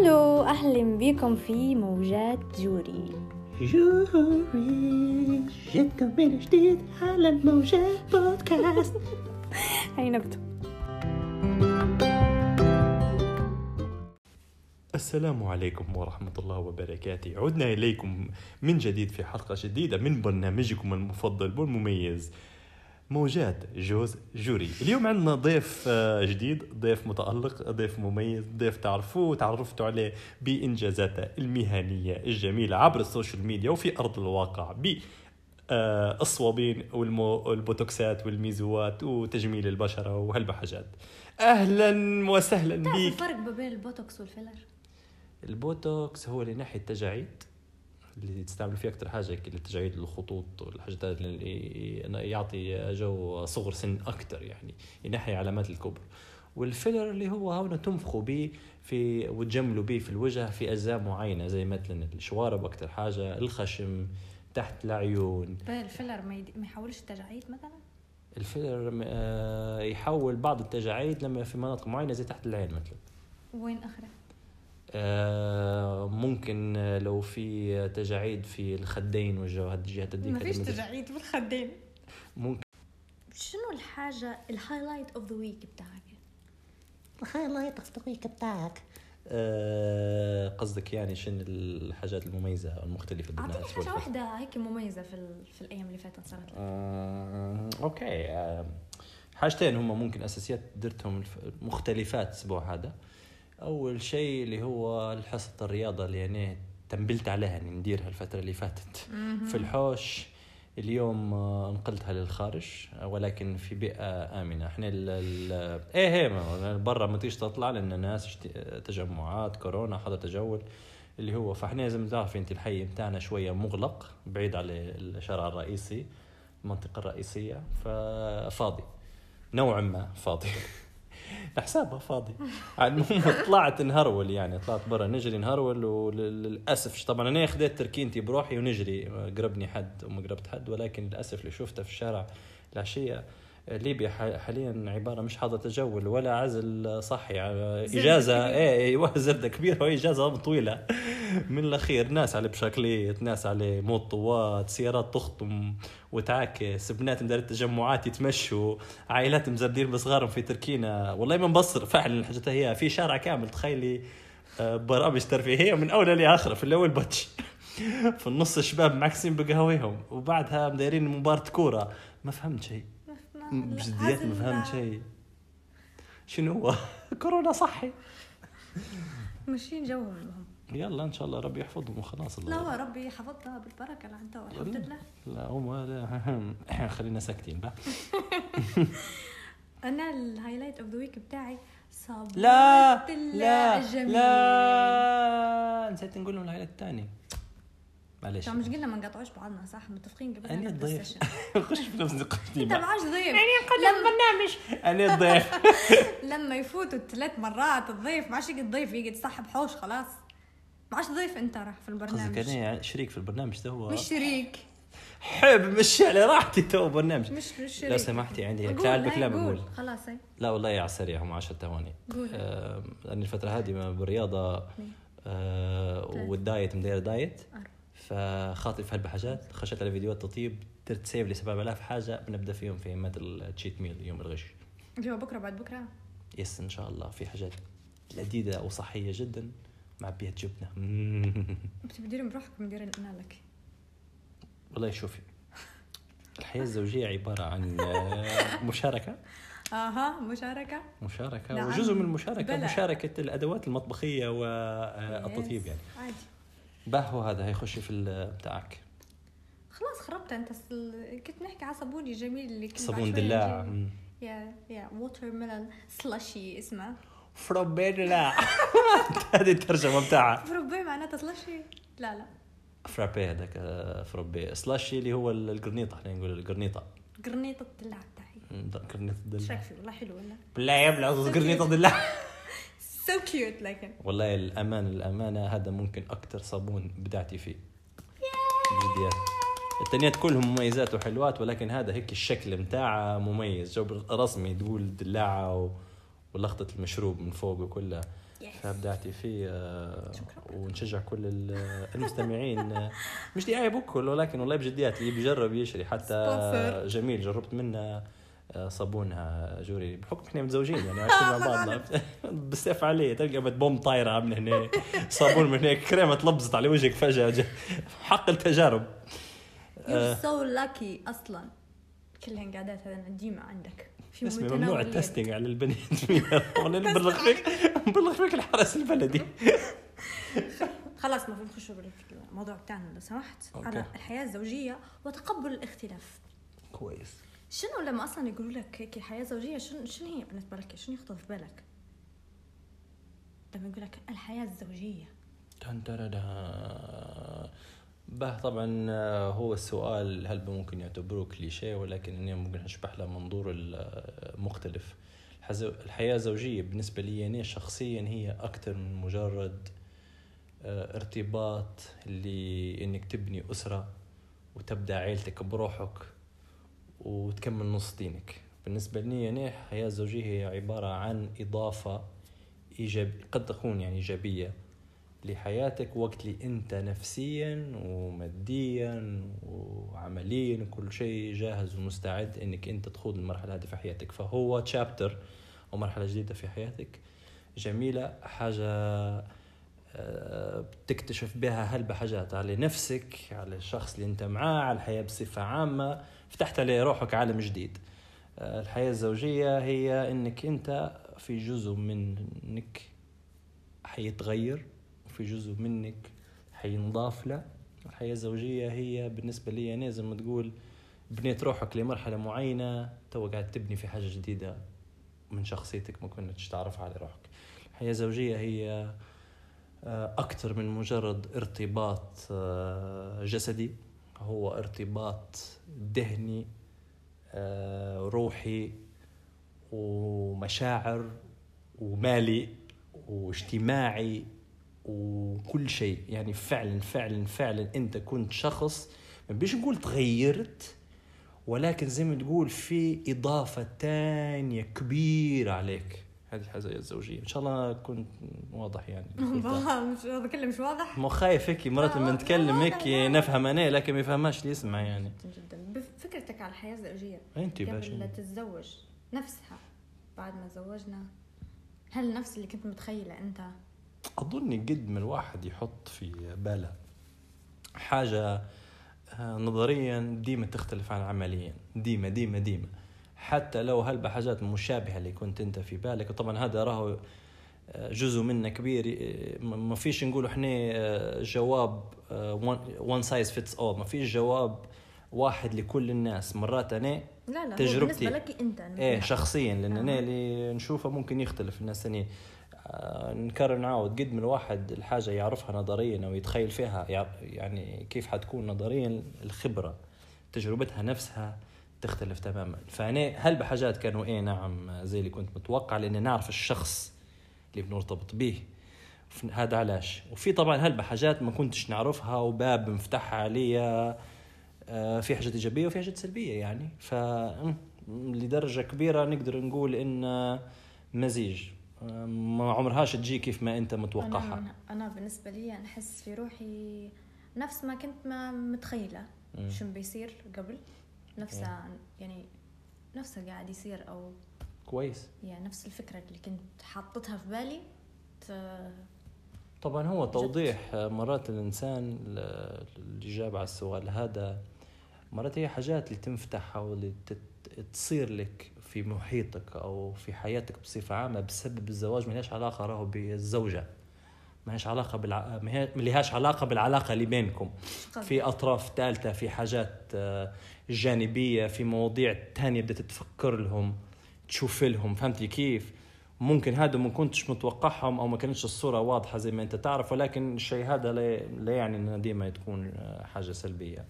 ألو أهلا بكم في موجات جوري. جوري جدكم من جديد على الموجات بودكاست. هاي نبتو السلام عليكم ورحمة الله وبركاته. عدنا إليكم من جديد في حلقة جديدة من برنامجكم المفضل والمميز. موجات جوز جوري. اليوم عندنا ضيف آه، جديد ضيف متألق ضيف مميز ضيف تعرفوه وتعرفتوا عليه بإنجازاته المهنية الجميلة عبر السوشيال ميديا وفي أرض الواقع ب آه، الصوابين والبوتوكسات والميزوات وتجميل البشرة وهالبحاجات. أهلا وسهلا تعرف بيك. الفرق ما بين البوتوكس والفيلر؟ البوتوكس هو اللي ناحية التجاعيد. اللي تستعمل فيه أكثر حاجة كي التجاعيد الخطوط والحاجات هذه اللي يعطي جو صغر سن أكثر يعني ينحي علامات الكبر. والفيلر اللي هو هنا تنفخوا به في وتجملوا به في الوجه في أجزاء معينة زي مثلا الشوارب أكثر حاجة الخشم تحت العيون. الفيلر ما, يد... ما يحولش التجاعيد مثلا؟ الفيلر آه، يحول بعض التجاعيد لما في مناطق معينة زي تحت العين مثلا. وين آخره؟ ممكن آه، لو في تجاعيد في الخدين والجو الجهات هذيك ما فيش تجاعيد في الخدين. ممكن. شنو الحاجة ال highlight of the week بتاعك؟ ال highlight of the week بتاعك. آه، قصدك يعني شنو الحاجات المميزة أو المختلفة اللي اعطيني الناس حاجة؟ واحدة هيك مميزة في ال... في الأيام اللي فاتت صارت لك. آه، OK آه، حاجتين هم ممكن أساسيات درتهم الف- مختلفات الأسبوع هذا. أول شيء اللي هو حصه الرياضة اللي يعني تنبلت عليها إني نديرها الفترة اللي فاتت. في الحوش اليوم آه، نقلتها للخارج ولكن في بيئة آمنة. إحنا ال ال إيه إيه ما- برا ما تيجي تطلع لنا ناس تجمعات كورونا حدا تجول اللي هو. فإحنا ما تعرفي أنت الحي بتاعنا شوية مغلق بعيد على الشارع الرئيسي المنطقة الرئيسية ففاضي. نوعا ما فاضي. حسابها فاضي. المهم طلعت نهرول يعني طلعت برا نجري نهرول وللأسف طبعا أنا خديت تركينتي بروحي ونجري قربني حد وما قربت حد ولكن للأسف اللي شفته في الشارع العشيه ليبيا حاليا عبارة مش حاضر تجول ولا عزل صحي. إجازة. كبيرة. إيه أيوه زبده كبيرة وإجازة طويلة. من الأخير ناس على بشكليت ناس على موطوات سيارات تخطم وتعاكس بنات مدار التجمعات يتمشوا عائلات مزردين بصغارهم في تركينا. والله ما نبصر فعلا الحاجات هي في شارع كامل تخيلي. آه، برامج ترفيهيه من أولى لآخرة في الأول باتش في النص شباب معكسين بقهويهم وبعدها مدايرين مباراة كورة. ما فهمت شيء. بجديات ما فهمت شيء. شنو هو؟ كورونا صحي. ماشيين جوهم يلا إن شاء الله ربي يحفظهم وخلاص لا هو ربي حفظتها بالبركة لعنتها والحمد لله لا هم لا خلينا ساكتين بقى. أنا الهايلايت اوف ذا ويك بتاعي صبرت لا الله لا الجميل. لا نسيت نقول لهم العائلة الثاني. معلش طبعا مش قلنا ما نقطعوش بعضنا صح؟ متفقين قبل ما نبدأ الضيف السيشن. خش في نفس نقاشتي أنت. معاش ضيف. يعني برنامج أنا الضيف لما يفوتوا ثلاث مرات الضيف معاش يقعد ضيف يقعد صاحب حوش خلاص. معاش ضيف أنت راح في قصدك البرنامج أنا شريك في البرنامج ده هو مش شريك. حب مشي على راحتي تو برنامج. مش مش شريك. لو سمحتي عندي هاي بكلام. أقول خلاص هاي. لا والله على السريع هم 10 ثواني. قول. آه لاني الفترة هذه ما بالرياضة آه والدايت مدير دايت. أربعة. فخاطر في هالبحاجات خشيت على فيديوهات تطيب درت سيف لي 7000 حاجة بنبدأ فيهم في مد التشيت ميل يوم الغش. جو بكرة بعد بكرة؟ يس إن شاء الله. في حاجات لذيذة وصحية جدا معبيها جبنة. بتبي تديري بروحك مدير أنا لك والله شوفي الحياة الزوجية عبارة عن آه، مشاركة. أها مشاركة. مشاركة نعم. وجزء من المشاركة بلى. مشاركة الأدوات المطبخية والتطيب. يعني. عادي. باهو هذا هيخش في بتاعك. خلاص خربت انت كنت نحكي على صابوني جميل اللي كنت صابون دلاع. yeah yeah watermelon slushie اسمه. فربي لا. هذه الترجمة بتاعها. فربي معناتها سلاشي لا لا. فرابي هذاك آه، فربي سلاشي اللي هو ال- القرنيطة خلينا نقول الدلع بتاعي. مم، قرنيطة إيش دلع رايك فيه والله حلو ولا؟ بالله يبلع قرنيطة دلع سو كيوت لكن والله الأمان الأمانة هذا ممكن أكثر صابون بدعتي فيه. بجديات التانيات كلهم مميزات وحلوات ولكن هذا هيك الشكل متاعه مميز. جو رسمي تقول دلاعة و... ولخطة المشروب من فوق وكلها Yes. فابدعتي فيه آه، شكراً. ونشجع كل ال- المستمعين. مش دعايه بكل ولكن والله بجديات اللي بيجرب يشري. حتى. جميل جربت منه. صابونها جوري. بحكم إحنا متزوجين يعني عايشين مع بعضنا. بالسيف عليه. تلقى بوم طايرة من هنا صابون من هيك كريمة تلبزت على وجهك فجأة. جا- حق التجارب. آه. You're so lucky أصلا. كل هالقعدات هذا ديما عندك. في اسمي ممنوع. التستنج على البني آدمين. نبلغ فيك نبلغ فيك الحرس البلدي. خلاص المفروض نخش بالموضوع بتاعنا لو سمحت. على الحياة الزوجية وتقبل الاختلاف. كويس. شنو لما أصلا يقولوا لك هيك الحياة الزوجية شنو شنو هي بالنسبة لك؟ شنو يخطر في بالك؟ لما يقول لك الحياة الزوجية. تن. به طبعا آه، هو السؤال هل ممكن يعتبروه كليشيه؟ ولكن اني ممكن اشبح له منظور المختلف الحياة الزوجية بالنسبة لي أنا شخصيا هي أكثر من مجرد آه، ارتباط اللي إنك تبني أسرة وتبدأ عيلتك بروحك. وتكمل نص دينك. بالنسبة لي أنا الحياة الزوجيه هي عبارة عن إضافة ايجاب قد تكون يعني إيجابية لحياتك وقت اللي أنت نفسيا وماديا وعمليا وكل شيء جاهز ومستعد إنك أنت تخوض المرحلة هذه في حياتك. فهو تشابتر أو مرحلة جديدة في حياتك. جميلة. حاجة آه، بتكتشف بها هلبة حاجات على نفسك على الشخص اللي أنت معاه على الحياة بصفة عامة. فتحت لروحك عالم جديد. آه، الحياة الزوجية هي إنك أنت في جزء منك حيتغير وفي جزء منك حينضاف له. الحياة الزوجية هي بالنسبة لي أنا زي ما تقول بنيت روحك لمرحلة معينة تو قاعد تبني في حاجة جديدة من شخصيتك ما كنتش تعرفها على روحك. الحياة الزوجية هي آه، أكثر من مجرد ارتباط آه، جسدي. هو ارتباط ذهني آه، روحي ومشاعر ومالي واجتماعي وكل شيء. يعني فعلا فعلا فعلا أنت كنت شخص ما بيش نقول تغيرت ولكن زي ما تقول في إضافة تانية كبيرة عليك. هذه الحاجة الزوجية. إن شاء الله كنت واضح يعني. والله مش هذا كله مش واضح. مو خايف هيك مرات لما نتكلم هيك. نفهم أنا لكن ما يفهمهاش اللي يسمع يعني. جدا بفكرتك على الحياة الزوجية. أنت قبل باشا. تتزوج نفسها بعد ما تزوجنا هل نفس اللي كنت متخيلة أنت؟ أظن قد ما الواحد يحط في باله حاجة آه، نظريا ديما تختلف عن عمليا. ديما ديما ديما. حتى لو هل بحاجات مشابهة اللي كنت أنت في بالك. وطبعا هذا راهو آه، جزء منه كبير. آه، ما ما فيش نقول إحنا آه، جواب one size fits all ما فيش جواب واحد لكل الناس. مرات أنا لا لا تجربتي. بالنسبة لك أنت إيه شخصيا لأن آه. أنا اللي نشوفه ممكن يختلف الناس. الثانيين آه، نكرر نعاود قد من الواحد الحاجة يعرفها نظريا أو يتخيل فيها يع- يعني كيف حتكون نظريا الخبرة تجربتها نفسها. تختلف تماما. فأنا هل بحاجات كانوا إيه؟ نعم زي اللي كنت متوقع لأني نعرف الشخص اللي بنرتبط به. هذا علاش؟ وفي طبعا هل بحاجات ما كنتش نعرفها وباب مفتحها عليا آه، في حاجات إيجابية وفي حاجات سلبية يعني. ف لدرجة كبيرة نقدر نقول إن آه، مزيج. آه، ما عمرهاش تجي كيف ما أنت متوقعها. أنا, أنا بالنسبة لي نحس في روحي نفس ما كنت ما متخيلة مم. شو بيصير قبل. نفسها يعني نفسها قاعد يصير أو كويس. يعني نفس الفكرة اللي كنت حاطتها في بالي. ت- طبعا هو توضيح آه، مرات الإنسان الاجابه على السؤال هذا مرات هي حاجات اللي تنفتح أو اللي تصير لك في محيطك أو في حياتك بصفة عامة بسبب الزواج ما علاقة راهو بالزوجة. ما هيش علاقة بالع... ما لهاش علاقة بالعلاقة اللي بينكم. في أطراف ثالثه في حاجات آه، جانبية في مواضيع تانية بدأت تفكر لهم تشوف لهم. فهمتي كيف؟ ممكن هذا ما كنتش متوقعهم أو ما كانتش الصورة واضحة زي ما أنت تعرف ولكن الشيء هذا لا يعني إنه ديما تكون آه، حاجة سلبية.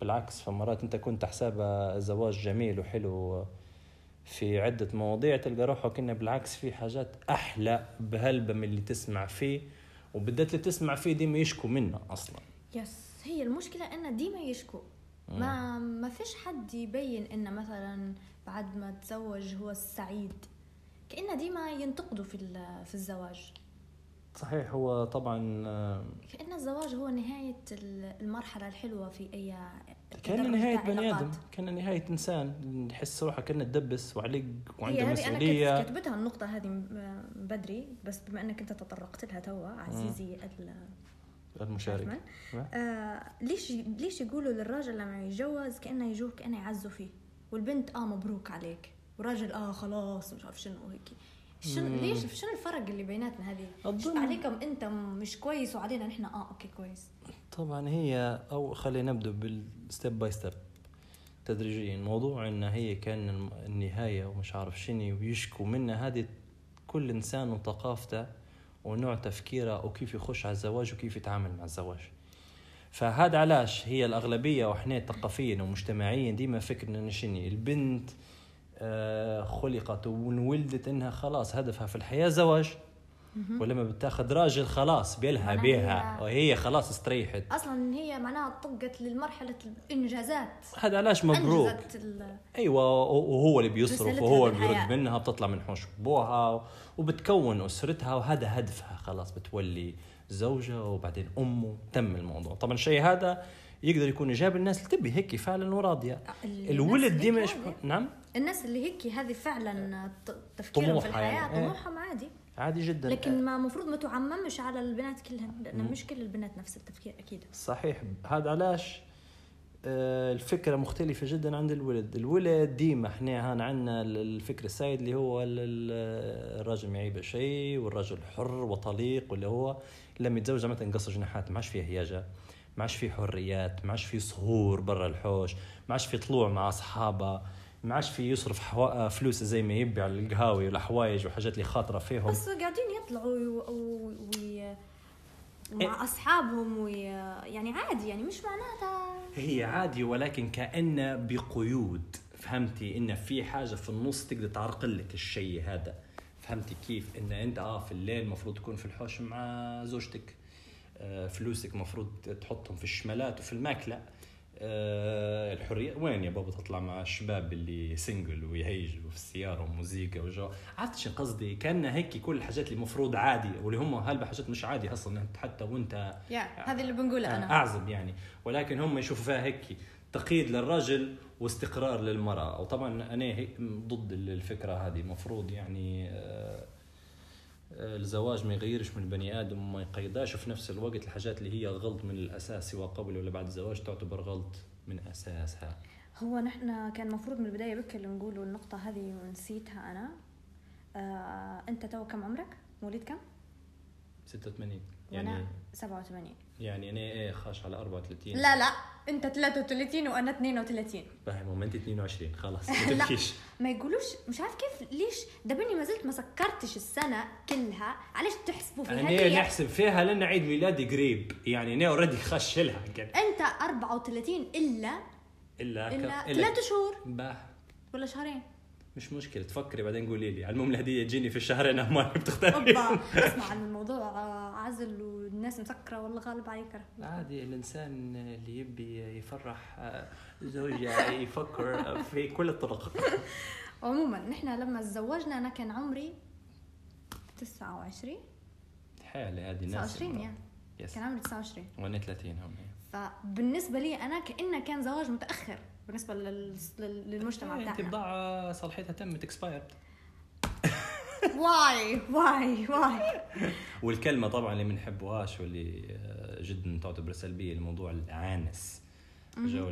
بالعكس فمرات أنت كنت تحسبها زواج جميل وحلو في عدة مواضيع تلقى روحك إنه بالعكس في حاجات أحلى بهلبة من اللي تسمع فيه. وبالذات اللي تسمع فيه ديما يشكوا منه أصلا. يس هي المشكلة ان ديما يشكو. ما ما فيش حد يبين ان مثلا بعد ما تزوج هو السعيد. كأنه ديما ينتقدوا في في الزواج. صحيح هو طبعا آه، كأن الزواج هو نهاية ال- المرحلة الحلوة في أي كان نهاية بتاع بني. آدم. كان نهاية إنسان. يحس روحه كأنه تدبس وعلق وعنده هي هذه مسؤولية. كت- كتبتها النقطة هذه بدري بس بما أنك أنت تطرقت لها توا عزيزي ال- المشارك. آه ليش ليش يقولوا للراجل لما يتجوز كأنه يجوه كأنه يعزوا فيه؟ والبنت آه مبروك عليك. والراجل آه خلاص مش عارف شنو وهيك شنو. ليش شنو الفرق اللي بيناتنا هذه؟ أظن- عليكم أنت مش كويس وعلينا نحن؟ آه okay كويس. طبعا هي أو خلينا نبدأ بال step by step تدريجيا. موضوع ان هي كان النهاية ومش عارف شنو ويشكوا منها. هذه كل إنسان وثقافته ونوع تفكيره وكيف يخش على الزواج وكيف يتعامل مع الزواج. فهذا علاش هي الأغلبية وإحنا ثقافيا ومجتمعيا ديما فكرنا شنو؟ البنت خلقت وانولدت إنها خلاص هدفها في الحياة زواج. ولما بتاخذ راجل خلاص بيلها بيها هي- وهي خلاص استريحت. أصلا هي معناها طقت للمرحلة الإنجازات. هذا علاش مبروك. ال- أيوه وهو اللي بيصرف وهو اللي. بيرد منها بتطلع من حوش ابوها وبتكون أسرتها وهذا هدفها خلاص بتولي زوجة وبعدين أمه. تم الموضوع. طبعا الشيء هذا يقدر يكون إيجابي الناس اللي تبي هيك فعلا وراضية. ال- الولد ديما. نعم؟ الناس اللي هيك هذه فعلا ت- تفكيرهم في الحياة يعني. طموحهم عادي. عادي جدا. لكن ما المفروض ما تعممش على البنات كلهن لأن مش كل البنات نفس التفكير أكيد. صحيح. هذا علاش؟ آه، الفكرة مختلفة جدا عند الولد. الولد ديما إحنا هان عندنا الفكر السائد اللي هو ال- ال- الراجل ما يعيبه شيء والرجل حر وطليق واللي هو لما يتزوج مثلا قص جناحات. ما عادش فيه هياجة ما عادش فيه حريات ما عادش فيه سهور برا الحوش ما عادش فيه طلوع مع أصحابه. ما عادش فيه يصرف حوا... فلوس زي ما يبي على القهاوي والحوايج وحاجات اللي خاطرة فيهم. بس قاعدين يطلعوا و... و... وي... إيه. مع أصحابهم وي... يعني عادي يعني مش معناتها. هي عادي ولكن كأنه بقيود. فهمتي؟ إن في حاجة في النص تقدر تعرقل لك الشيء هذا. فهمتي كيف؟ إن أنت آه في الليل المفروض تكون في الحوش مع زوجتك. آه فلوسك المفروض تحطهم في الشمالات وفي الماكلة. آه الحرية. وين يا بابا تطلع مع الشباب اللي single ويهيجوا في السيارة وموسيقى وجو؟ عرفت شو قصدي؟ كأن هيك كل الحاجات اللي المفروض عادي واللي هم هالحاجات مش عادي أصلا حتى وأنت يا هذه اللي بنقولها أنا. أعزب يعني. ولكن هم يشوفوا فيها هيك تقييد للرجل واستقرار للمرأة. وطبعا أنا ضد الفكرة هذه. المفروض يعني آه، آه، الزواج ما يغيرش من البني آدم وما يقيداش وفي نفس الوقت الحاجات اللي هي غلط من الأساس سواء قبل ولا بعد الزواج تعتبر غلط من أساسها. هو نحن كان المفروض من البداية بكري نقولوا النقطة هذه ونسيتها أنا. آه، أنت تو كم عمرك؟ مواليد كم؟ 86 وأنا يعني 87 يعني أنا إيه خاش على 34 لا لا. انت 33 وأنا 32 فاهم هم انت 22 خلاص ما. تبكيش. ما يقولوش مش عارف كيف ليش؟ دبني ما زلت ما سكرتش السنة كلها. علاش تحسبوا فيها هي نحسب فيها لأن عيد ميلادي قريب. يعني أنا already خش لها انت 34 إلا إلا إلا إلا- ثلاث شهور. باه. ولا شهرين. مش مشكلة تفكري بعدين قولي لي. المهم الهدية تجيني في الشهرين ما بتختاري أوبا اسمع عن الموضوع عزل والناس مسكرة والله غالب عليك. عادي الإنسان اللي يبي يفرح زوجة يفكر في كل الطرق. عموما نحن لما تزوجنا أنا كان عمري 29 حالة هذه الناس. 29 يعني yes كان عمري 29 وأنا 30 هم فبالنسبة لي أنا كأنه كان زواج متأخر. بالنسبة لل... لل- للمجتمع انت بتاعنا. بضاعة صلاحيتها تمت expired واي واي واي. والكلمة طبعا اللي بنحبوهاش واللي آه، جدا تعتبر سلبية الموضوع العانس جو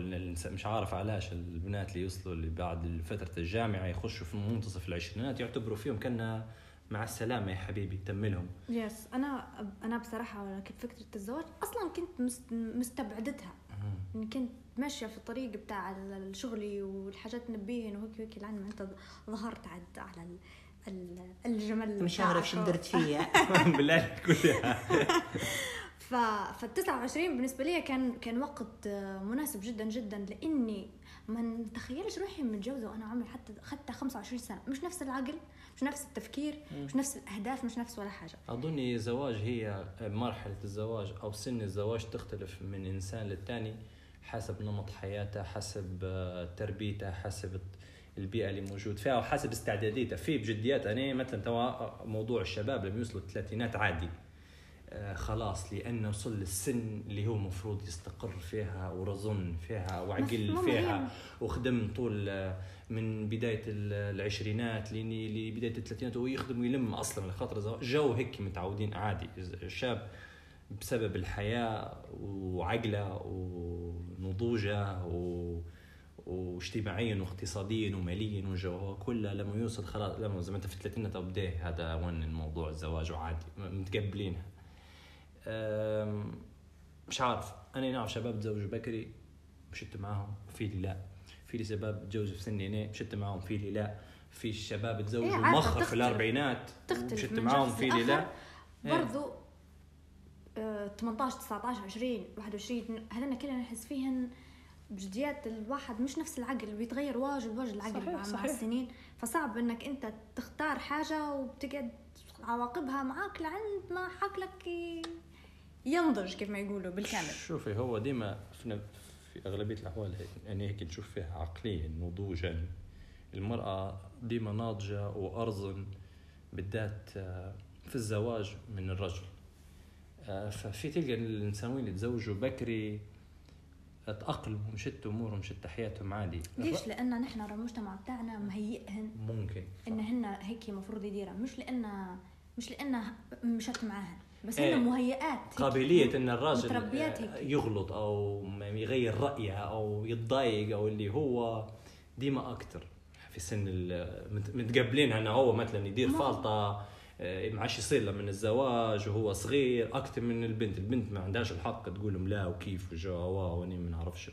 مش عارف علاش البنات اللي يوصلوا اللي بعد فترة الجامعة يخشوا في منتصف العشرينات يعتبروا فيهم كنا مع السلامة يا حبيبي تملهم يس أنا أنا بصراحة كنت فكرة الزواج أصلا كنت مست... مستبعدتها. كنت ماشية في الطريق بتاع شغلي والحاجات نبيهن وهيك وهيك لعند ما أنت ظهرت عد على ال... ال- الجمل مش عارف شو. درت فيها بالله كلها ف فال 29 بالنسبة لي كان كان وقت مناسب جدا جدا لإني ما نتخيلش روحي متجوزة وأنا عمري حتى حتى 25 سنة. مش نفس العقل مش نفس التفكير مش نفس الأهداف مش نفس ولا حاجة. أظني الزواج هي مرحلة الزواج أو سن الزواج تختلف من إنسان للتاني. حسب نمط حياته حسب آه، تربيته حسب البيئة اللي موجود فيها وحسب استعداديته في بجديات أنا مثلا توا موضوع الشباب لما يوصلوا الثلاثينات عادي آه، خلاص لأنه وصل للسن اللي هو المفروض يستقر فيها ورزن فيها وعقل فيها. وخدم طول آه، من بداية ال- العشرينات لين- لبداية الثلاثينات ويخدم ويلم أصلا الزواج. جو هيك متعودين عادي شاب بسبب الحياة وعقله ونضوجه و واجتماعيا واقتصاديا وماليا وجوه كله لما يوصل خلاص لما زي ما انت في الثلاثينات أو بداية هذا وين الموضوع الزواج وعادي متقبلينها أم، مش عارف أنا نعرف شباب تزوجوا بكري مشيت معاهم في لي لا في لي شباب تزوجوا في سني مشيت معاهم في لي لا في شباب تزوجوا إيه، مخر في. الأربعينات من معاهم في لي لا. إيه. برضو 18 19 20 21 هذين كلنا نحس فيهن بجديات الواحد مش نفس العقل بيتغير واجد واجد العقل صحيح، مع, مع صحيح. السنين. فصعب إنك أنت تختار حاجة وبتقعد عواقبها معاك لعند ما حقلك ينضج كيف ما يقولوا بالكامل. شوفي هو ديما في, في أغلبية الأحوال يعني هيك نشوف فيها عقليا نضوجا. المرأة ديما ناضجة وأرزن بالذات آه، في الزواج من الرجل. ففي تلقى النساوين اللي تزوجوا بكري تأقلموا مشت أمورهم مشت حياتهم عادي. ليش؟ لأن نحن المجتمع بتاعنا مهيئهن. ممكن. إن هن هيك المفروض يديرها. مش لأن مش لأن مشت معاهن. بس إيه. هن مهيئات. هيك. قابلية إن الراجل آه،. يغلط أو يغير رأيه أو يتضايق أو اللي هو ديما أكتر. في سن متقبلين انه هو مثلا يدير آه، ما عادش يصير له من الزواج وهو صغير أكثر من البنت البنت ما عندهاش الحق تقول لا وكيف وجا واني ما نعرفش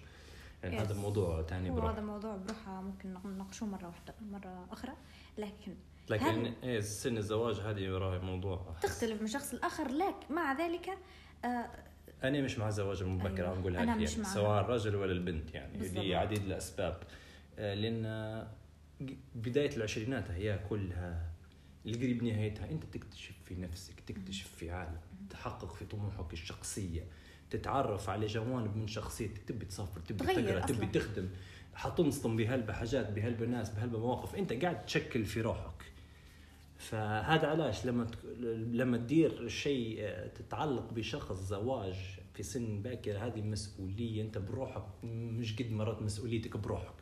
يعني Yes. هذا موضوع ثاني هو بروح هذا موضوع بروحه ممكن نناقشوه مرة واحدة مرة أخرى لكن لكن إيه سن الزواج هذه راهي موضوع تختلف من شخص لآخر لكن مع ذلك آه أنا مش مع الزواج المبكر أيوة. نقولها أنا مش يعني. سواء الرجل ولا البنت يعني. لعديد الأسباب آه، لأن بداية العشرينات هي كلها القريب نهايتها أنت تكتشف في نفسك تكتشف في عالم تحقق في طموحك الشخصية تتعرف على جوانب من شخصيتك تبي تسافر تبي تقرأ تبي. تخدم حتنصدم بهلبة حاجات بهلبة ناس بهلبة مواقف أنت قاعد تشكل في روحك فهذا علاش لما. لما تدير شيء آه، تتعلق بشخص زواج في سن باكر هذه مسؤولية أنت بروحك مش قد مرات مسؤوليتك بروحك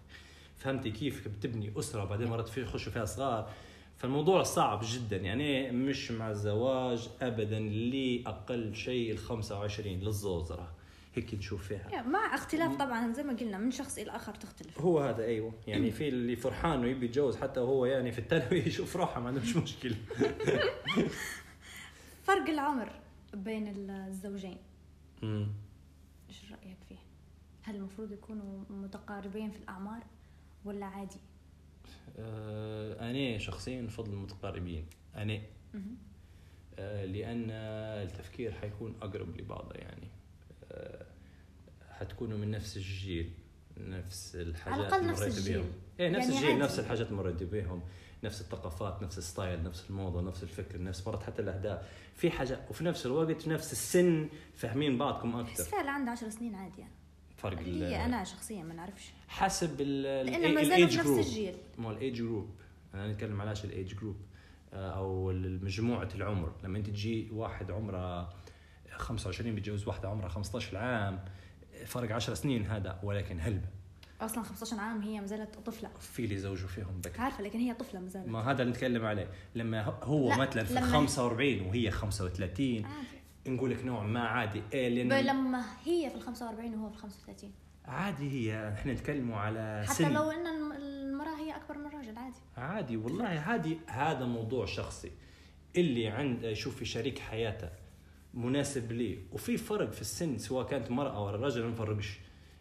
فهمتي كيف بتبني أسرة بعدين مرات في يخشوا فيها صغار فالموضوع صعب جدا يعني مش مع الزواج ابدا لاقل شيء ال 25 للزوز راه. هيك نشوف فيها. يعني مع اختلاف طبعا زي ما قلنا من شخص إلى آخر تختلف. هو هذا أيوه. يعني في اللي فرحان ويبي يتجوز حتى هو يعني في الثانوي يشوف روحه ما عندوش مشكلة. فرق العمر بين الزوجين. امم إيش رأيك فيه؟ هل المفروض يكونوا متقاربين في الأعمار ولا عادي؟ أنا شخصيا نفضل المتقاربين. أنا. آه، لأن التفكير حيكون أقرب لبعضه يعني. آه، حتكونوا من نفس الجيل نفس الحاجات الأقل اللي نفس الجيل. بيهم. إيه نفس يعني الجيل عادي. نفس الحاجات مريتوا بيهم نفس الثقافات نفس ال style نفس الموضة نفس الفكر نفس مرات حتى الأهداف. في حاجة وفي نفس الوقت في نفس السن فاهمين بعضكم أكثر. فيها اللي عنده 10 سنين عادي يعني. فرق ال- هي أنا شخصيا ما نعرفش. حسب ال لأن ما زالوا ال age في نفس group. الجيل. مو ال age group أنا نتكلم علاش ال age group أو مجموعة العمر. لما أنت تجي واحد عمره 25 بيتجوز واحدة عمرها 15 عام فرق 10 سنين هذا ولكن هلبة أصلا 15 عام هي ما زالت طفلة. في اللي يزوجوا فيهم بكري عارفة لكن هي طفلة ما زالت. ما هذا اللي نتكلم عليه. لما هو لا، مثلا في لما- 45 وهي 35 عادي نقول لك نوع ما عادي ب- لأن لما هي في ال 45 وهو في ال 35 عادي هي إحنا نتكلموا على حتى سن. لو إن الم- المرأة هي أكبر من الراجل عادي. عادي والله عادي. هذا موضوع شخصي. اللي عند يشوف في شريك حياته مناسب ليه وفي فرق في السن سواء كانت مرأة ولا رجل ما نفرقش.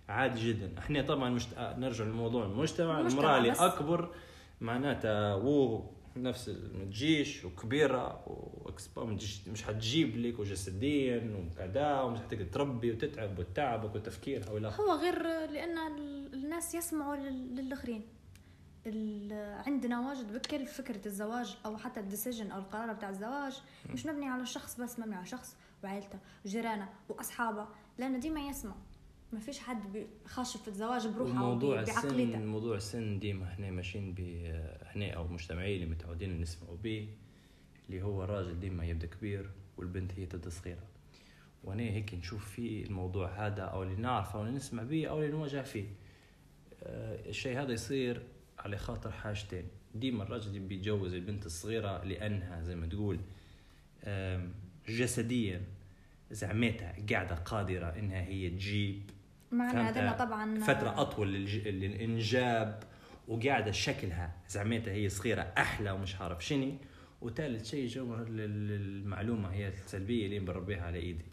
عادي جدا. إحنا طبعا مشت... نرجع لموضوع المجتمع. المرأة اللي بس. أكبر معناتها نفس ما تجيش ما تجيش- مش حتجيب لك وجسديا وكذا ومش حتقدر تربي وتتعب وتعبك وتفكيرها ولا؟ هو غير لأن ال- الناس يسمعوا لل- للآخرين. عندنا واجد بكل فكرة الزواج أو حتى الديسيجن أو القرار بتاع الزواج. مش مبني على الشخص بس مبني على شخص وعائلته وجيرانه وأصحابه لأنه ديما يسمع. ما فيش حد خاشف في الزواج بروحه بعقليته السن موضوع السن ديما إحنا ماشيين ب إحنا أو مجتمعين اللي متعودين نسمعوا به اللي هو الراجل ديما يبدأ كبير والبنت هي تبدأ صغيرة. وأنا هيك نشوف فيه الموضوع هذا أو اللي نعرفه أو اللي نسمع به أو اللي نواجه فيه. آه، الشيء هذا يصير على خاطر حاجتين. ديما الرجل بيتجوز البنت الصغيرة لأنها زي ما تقول جسديا زعمتها قاعدة قادرة إنها هي تجيب فهمت؟ هذا طبعا فترة أطول للج... للإنجاب وقاعدة شكلها زعمتها هي صغيرة أحلى ومش عارف شني وثالث شيء جوهر لل- للمعلومة هي السلبية اللي بربيها على إيدي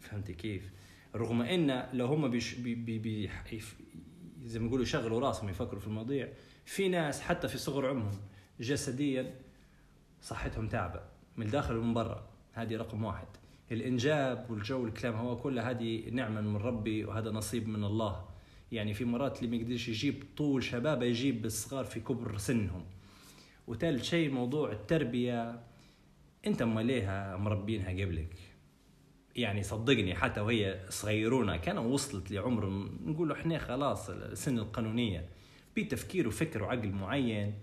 فهمتي كيف؟ رغم إن لو هم بيش بي بي بي زي ما يقولوا يشغلوا راسهم يفكروا في المواضيع في ناس حتى في صغر عمرهم جسديا صحتهم تعبة من الداخل ومن برا هذه رقم واحد الإنجاب والجو الكلام هو كله هذه نعمة من ربي وهذا نصيب من الله. يعني في مرات اللي ما يقدرش يجيب طول شبابه يجيب الصغار في كبر سنهم. وثالث شيء موضوع التربية. أنت ماليها مربينها قبلك؟ يعني صدقني حتى وهي صغيرونة كانوا وصلت لعمر نقول إحنا خلاص السن القانونية. بتفكير وفكر وعقل معين.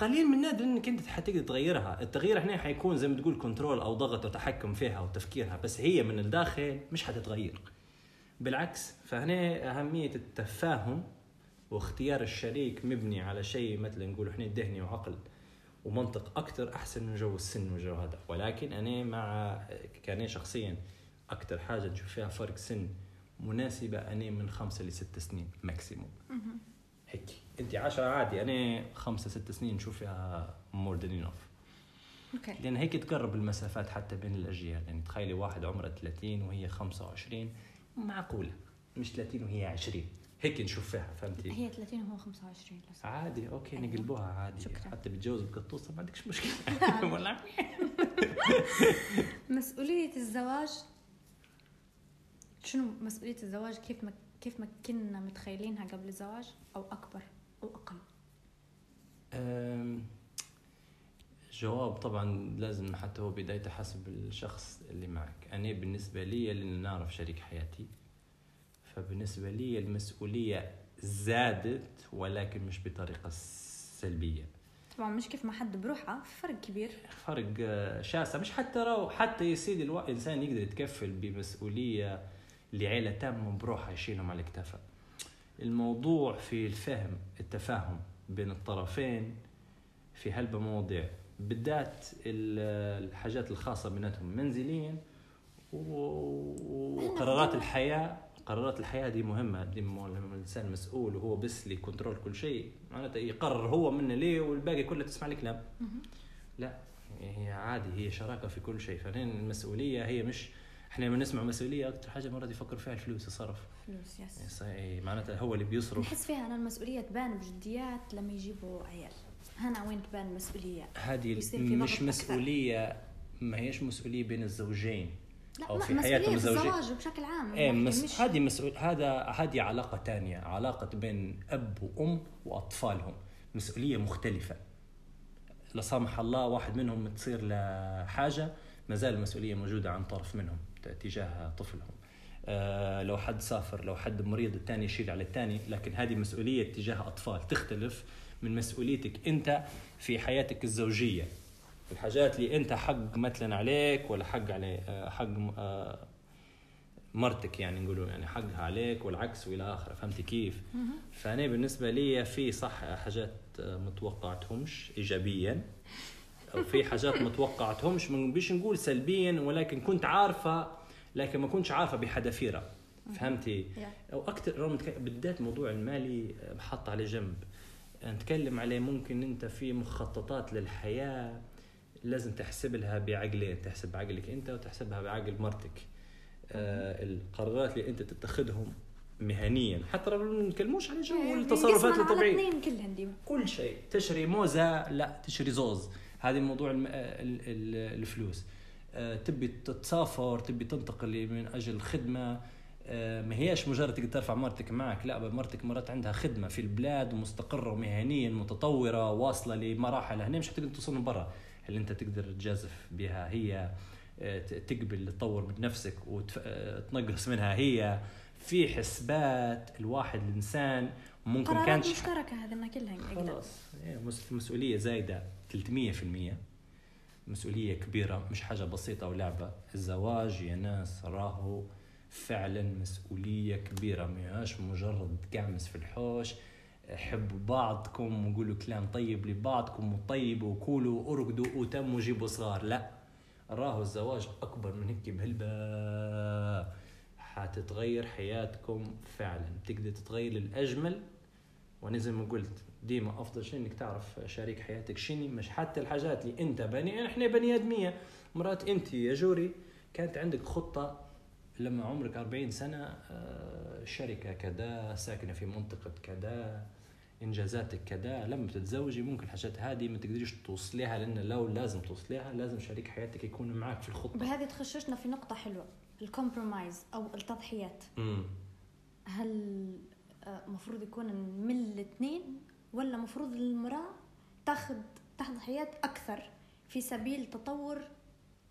قليل من نادر إنك أنت حتقدر تغيرها. التغيير هنا حيكون زي ما تقول كنترول أو ضغط وتحكم فيها وتفكيرها بس هي من الداخل مش حتتغير. بالعكس فهنا أهمية التفاهم واختيار الشريك مبني على شيء مثلا نقول إحنا ذهني وعقل ومنطق أكثر أحسن من جو السن والجو هذا. ولكن أنا مع كان شخصيا أكثر حاجة تشوف فيها فرق سن مناسبة أنا من خمسة لست سنين maximum هيك. انت عشرة عادي أنا خمسة ست سنين نشوف فيها more than enough okay. لأن هيك تقرب المسافات حتى بين الأجيال. يعني تخيلي واحد عمره 30 وهي 25 معقولة؟ مش 30 وهي 20 هيك نشوف فيها فهمتي؟ هي 30 وهو 25 لسه عادي أوكي أيوة. نقلبوها عادي. شكراً. حتى بتجوز بقطوسه ما عندكش مشكلة. ولا مسؤولية الزواج شنو مسؤولية الزواج؟ كيف ما كيف ما كنا متخيلينها قبل الزواج أو أكبر؟ أو أقل جواب طبعا لازم حتى هو بدايته حسب الشخص اللي معك. أنا بالنسبة لي لأن نعرف شريك حياتي فبالنسبة لي المسؤولية زادت ولكن مش بطريقة سلبية. طبعا مش كيف ما حد بروحه فرق كبير. فرق آه، شاسع. مش حتى رو حتى يا سيدي الإنسان يقدر يتكفل بمسؤولية لعيلة تامة بروحها يشيلهم على كتافه. الموضوع في الفهم التفاهم بين الطرفين في هالمواضيع بالذات ال- الحاجات الخاصة بيناتهم منزليا وقرارات الحياة. قرارات الحياة دي مهمة. دي لما الإنسان مسؤول وهو بس اللي control كل شيء معناته يقرر هو منه ليه والباقي كله تسمع الكلام لا. هي عادي هي شراكة في كل شيء. فلين المسؤولية هي مش إحنا لما نسمع مسؤولية أكثر حاجة مرات يفكر فيها الفلوس الصرف. فلوس yes yes- إيه، معناتها هو اللي بيصرف. نحس فيها أن المسؤولية تبان بجديات لما يجيبوا عيال. هنا وين تبان المسؤولية؟ هذه مش أكثر. مسؤولية ما هيش مسؤولية بين الزوجين لا أو ما في مسؤولية حياتهم الزوجية. الزواج بشكل عام. إيه يعني مس... مش هذه مسؤول هذا هذه علاقة تانية علاقة بين أب وأم وأطفالهم. مسؤولية مختلفة. لا سمح الله واحد منهم تصير له حاجة ما زال المسؤولية موجودة عن طرف منهم. تجاه طفلهم. آه لو حد سافر لو حد مريض الثاني يشيل على الثاني. لكن هذه مسؤولية تجاه أطفال تختلف من مسؤوليتك أنت في حياتك الزوجية. الحاجات اللي أنت حق مثلا عليك ولا حق على آه، حق آه، مرتك يعني نقولوا يعني حقها عليك والعكس وإلى آخره. فهمتي كيف؟ فأنا بالنسبة لي في صح حاجات ما توقعتهمش ايجابيا. أو في حاجات ما توقعتهمش بيش نقول سلبيا ولكن كنت عارفة لكن ما كنتش عارفة بحذافيرها. فهمتي؟ أو أكثر بالذات موضوع المالي بحط على جنب. نتكلم عليه ممكن أنت في مخططات للحياة لازم تحسب لها بعقلين. تحسب بعقلك أنت وتحسبها بعقل مرتك. آه القرارات اللي أنت تتخذهم مهنيا. حتى ما نتكلموش على جو التصرفات بنقسمها على الطبيعية. ديما. كل شيء. تشري موزة؟ لا. تشري زوز؟ هذه موضوع ال- الفلوس. آه، تبي تسافر تبي تنتقل من أجل خدمة آه، ما هياش مجرد تقدر ترفع مرتك معك لا مرتك مرات عندها خدمة في البلاد ومستقرة ومهنيا متطورة واصلة لمراحل هنا مش حتقدر توصل من برا. اللي أنت تقدر تجازف بها هي آه، تقبل تطور من نفسك وتنقص منها هي. في حسبات الواحد الإنسان ممكن كانش مشتركة هذنا كلهن يقدر. خلاص. إيه، مس- مسؤولية زايدة. 300% مسؤولية كبيرة مش حاجة بسيطة ولعبة. الزواج يا ناس راهو فعلا مسؤولية كبيرة. ماهاش مجرد قعمس في الحوش. حبوا بعضكم وقولوا كلام طيب لبعضكم وطيبوا وكولوا وأرقدوا وتموا وجيبوا صغار. لا راهو الزواج أكبر من هيك بهلبة. حتتغير حياتكم فعلا. تقدر تتغير للأجمل. وأنا زي ما قلت ديما أفضل شيء إنك تعرف شريك حياتك شني مش حتى الحاجات اللي أنت بني إحنا بني آدمية. مرات أنت يا جوري كانت عندك خطة لما عمرك 40 سنة آه، شركة كذا ساكنة في منطقة كذا إنجازاتك كذا لما تتزوجي ممكن الحاجات هذه ما تقدريش توصليها لأن لو لازم توصليها لازم شريك حياتك يكون معك في الخطة. بهذه تخششنا في نقطة حلوة الكومبرومايز أو التضحيات. امم هل آه، مفروض يكون من الاثنين ولا مفروض المرأة تاخذ تضحيات أكثر في سبيل تطور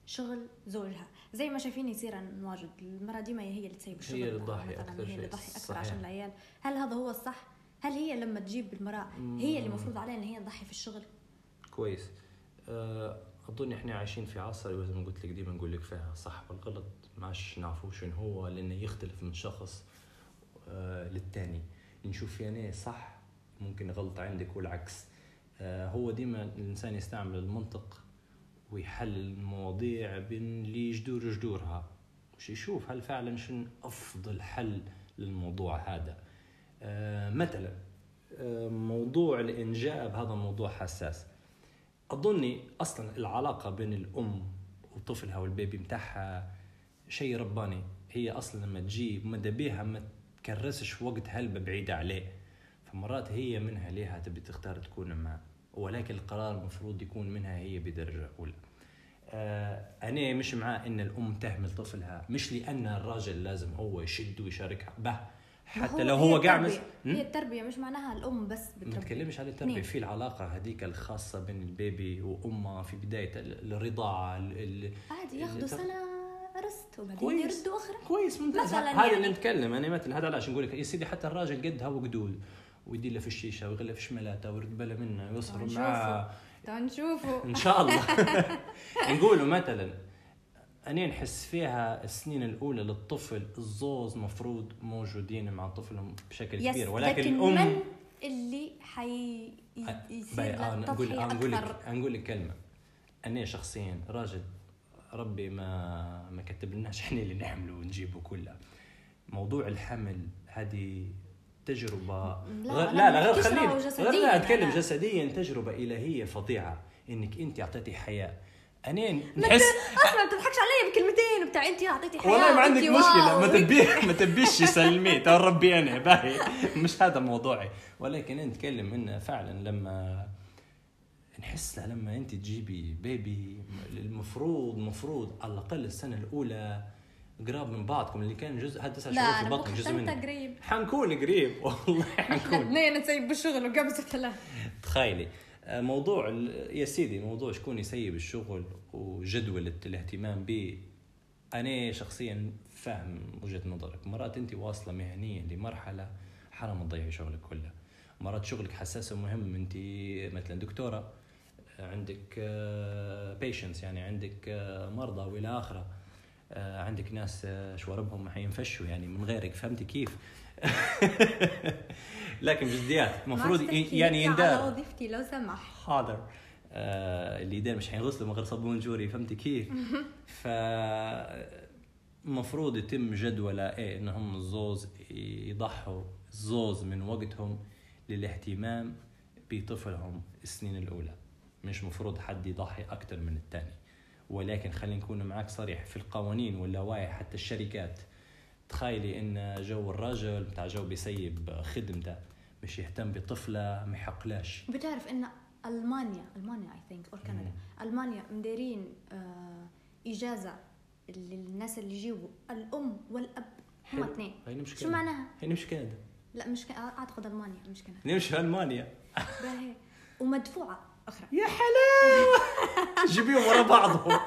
شغل زوجها زي ما شايفين يصير واجد المرأة ديما هي اللي تسيب الشغل تضحي مثلاً أكثر هي اللي. تضحي أكثر صحيح. عشان العيال هل هذا هو الصح؟ هل هي لما تجيب المرأة هي اللي مفروض عليها إن هي تضحي في الشغل؟ كويس آه، أظن إحنا عايشين في عصر زي ما قلت لك ديما نقول لك فيها صح والغلط ماش نعرفوا شنو هو لأنه يختلف من شخص آه، للتاني نشوف أنا صح ممكن غلط عندك والعكس. آه، هو ديما الإنسان يستعمل المنطق ويحلل المواضيع بين اللي جدور جدورها مش يشوف هل فعلا شنو أفضل حل للموضوع هذا. آه، مثلا آه، موضوع الانجاب هذا موضوع حساس. أظني أصلا العلاقة بين الأم وطفلها والبيبي متاعها شيء رباني. هي أصلا لما تجي مدى بيها ما تكرسش وقت هلبة بعيدة عليه. فمرات هي منها ليها تبي تختار تكون معه ولكن القرار المفروض يكون منها هي بدرجة أولى. آه أنا مش مع أن الأم تهمل طفلها مش لأن الراجل لازم هو يشد ويشاركها. به ما حتى لو هو قاعد التربية. هي التربية مش معناها الأم بس ما بتربي. نتكلمش على التربية. اثنين. في العلاقة هذيك الخاصة بين البيبي وأمه في بداية ال- الرضاعة ال- ال- عادي ياخذوا اللي سنة رست وبعدين. يردوا أخرى. كويس ممتاز. هذا يعني. اللي نتكلم. أنا مثل هذا علاش نقول لك يا سيدي حتى الراجل قدها وقدود. ويدير له في الشيشه ويغلى في شمالاته ويرد باله منه نشوفه. معاه نشوفوا إن شاء الله. نقولوا مثلا أنا نحس فيها السنين الأولى للطفل الزوز مفروض موجودين مع طفلهم بشكل كبير ولكن لكن الأم من اللي حي آه، نقول آه، نقول لك نقول لك كلمة. أنا شخصيا راجل ربي ما ما كتب لناش إحنا اللي نحمله ونجيبه كله. موضوع الحمل هذه تجربة. لا، غير لا، لا غير خلينا غير لا أتكلم. جسديا تجربة إلهية فظيعة إنك أنت أعطيتي حياة. أنا نحس أصلا ما تضحكش علي بكلمتين بتاع أنت أعطيتي حياة والله ما عندك واو. ما تبيه ما تبيش يسلمي. ترى ربي أنا باهي. مش هذا موضوعي. ولكن أنا نتكلم انه فعلا لما نحس لما أنت تجيبي بيبي المفروض المفروض على الأقل السنة الأولى قراب من بعضكم اللي كان جزء هذا تسع شهور في أنا بطن جزء انت منه. قريب. حنكون قريب. والله حنكون. اثنين نسيب بالشغل وقبضة ثلاث تخيلي. آه، موضوع يا سيدي موضوع شكون يسيب الشغل وجدولة الاهتمام به أنا شخصيا فاهم وجهة نظرك. مرات أنت واصلة مهنيا لمرحلة حرام تضيعي شغلك كله. مرات شغلك حساس ومهم. أنت مثلا دكتورة آه، عندك بيشنس يعني عندك آه، مرضى وإلى آخره. آه، عندك ناس آه، شواربهم حينفشوا يعني من غيرك. فهمتي كيف؟ لكن بجديات المفروض يعني لك على يندار. وظيفتي لو سمح حاضر. آه اللي يدير مش حينغسلوا من غير صابون جوري فهمتي كيف؟ ف المفروض يتم جدولة إيه إنهم الزوز يضحوا الزوز من وقتهم للاهتمام بطفلهم السنين الأولى. مش مفروض حد يضحي أكثر من الثاني ولكن خلينا نكون معك صريح في القوانين واللوائح حتى الشركات تخيلي إن جو الراجل بتاع جو بيسيب خدمته مش يهتم بطفلة ما يحقلاش. بتعرف إن ألمانيا ألمانيا I think or كندا ألمانيا مديرين آه إجازة للناس اللي يجيبوا الأم والأب هم حلو. اثنين. شو. معناها؟ هي مش كندا. لا مش ك... أعتقد ألمانيا مش كندا. نمشي ألمانيا. باهي ومدفوعة. أخرى. يا حلاوه جيبيهم ورا بعضهم.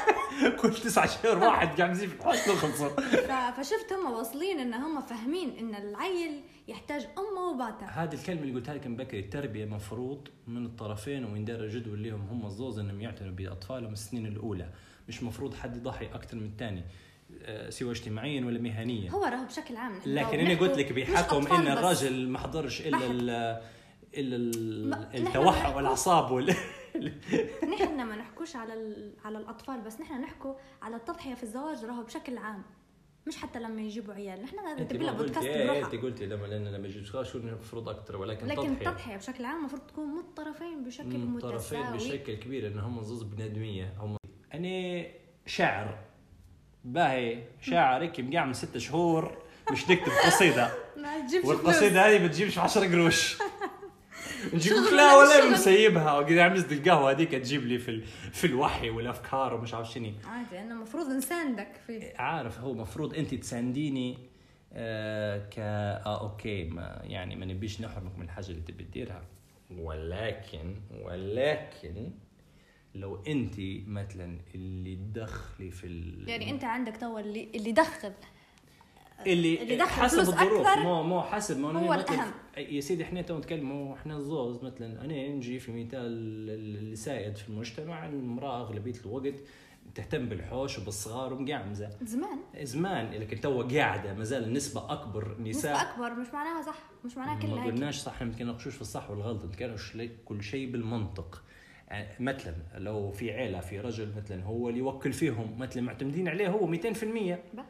كل تسعة شهور واحد قاعد يزيد في الحوش خلصوا ف- فشفت هم واصلين إن هم فاهمين إن العيل يحتاج أمه وباتها هذه الكلمة اللي قلتها لك من بكري التربية مفروض من الطرفين ويندار جدول لهم هم الزوز إنهم يعتنوا بأطفالهم السنين الأولى. مش مفروض حد يضحي أكثر من الثاني آه، سواء اجتماعيا ولا مهنيا. هو راهو بشكل عام لكن أنا قلت لك بحكم إن بس. الراجل ما حضرش إلا ما- التوحد والاعصاب وال نحن ما نحكوش على ال- على الأطفال بس نحن نحكوا على التضحية في الزواج راهو بشكل عام مش حتى لما يجيبوا عيال. نحن ما لها قلتي بودكاست إيه بروحها. أنت قلتي لما لأن لما يجي شو المفروض أكثر ولكن لكن تضحية. التضحية بشكل عام المفروض تكون من الطرفين بشكل من الطرفين متساوي. بشكل كبير إن هم زوز بنادمية. هم أنا شاعر. باهي شاعر هيك مقعد من ست شهور مش نكتب قصيدة. ما تجيبش والقصيدة هذه بتجيبش 10 قروش. نجيب لا ولا. مسيبها وقاعد عم القهوه هذيك تجيب لي في ال- في الوحي والأفكار ومش عارف شنو. عادي أنا المفروض نساندك فيه. عارف هو مفروض أنت تسانديني آه ك آه أوكي ما يعني ما نبيش نحرمك من الحاجة اللي تبي تديرها. ولكن ولكن لو أنت مثلا اللي تدخلي في ال... يعني أنت عندك تو اللي اللي دخل اللي, اللي دخل حسب فلوس الظروف. أكثر مو مو حسب. ما هو الأهم. يا سيدي إحنا تو نتكلموا إحنا الزوز مثلا. أنا نجي في مثال اللي سائد في المجتمع المرأة أغلبية الوقت تهتم بالحوش وبالصغار ومقعمزة. زمان. زمان لكن تو قاعدة ما زال النسبة أكبر نسبة نساء. أكبر مش معناها صح مش معناها ما كلها هيك. قلناش صح ما نتناقشوش في الصح والغلط لي- كل شيء بالمنطق. يعني مثلا لو في عيلة في رجل مثلا هو اللي يوكل فيهم مثلا معتمدين عليه هو 200% بقى.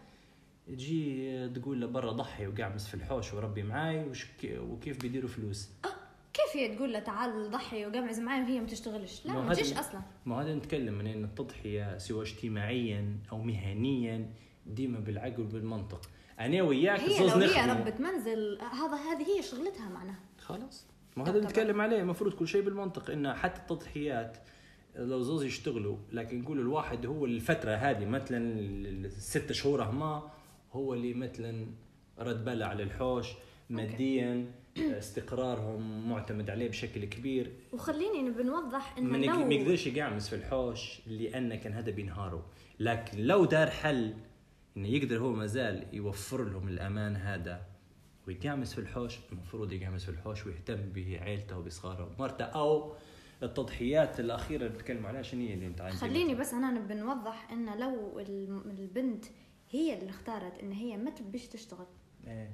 تجي تقول له برا ضحي وقعمس في الحوش وربي معاي وش وكيف بيديروا فلوس؟ كيف هي تقول له تعال ضحي وقمعز معي وهي ما تشتغلش؟ لا ما تجيش أصلا. ما هذا نتكلم من إن التضحية سواء اجتماعيا أو مهنيا ديما بالعقل وبالمنطق. أنا وياك هي لو هي. ربة منزل هذا هذه هي شغلتها معناها خلاص. ما هذا. نتكلم عليه. المفروض كل شيء بالمنطق. إن حتى التضحيات لو زوز يشتغلوا لكن نقول الواحد هو الفترة هذه مثلا الست شهور ما هو اللي مثلا رد باله على الحوش ماديا استقرارهم معتمد عليه بشكل كبير. وخليني نبي نوضح ما انه نق- ما لو يقدرش يقعمس في الحوش لأن كان هذا بينهاروا لكن لو دار حل إنه يقدر هو مازال يوفر لهم الأمان هذا ويقعمس في الحوش المفروض يقعمس في الحوش ويهتم بعيلته وبصغاره ومرته أو التضحيات الأخيرة اللي بتكلم عليها شنو هي اللي أنت خليني بس أنا نبي نوضح إنه لو البنت هي اللي اختارت إن هي ما تبيش تشتغل. إيه.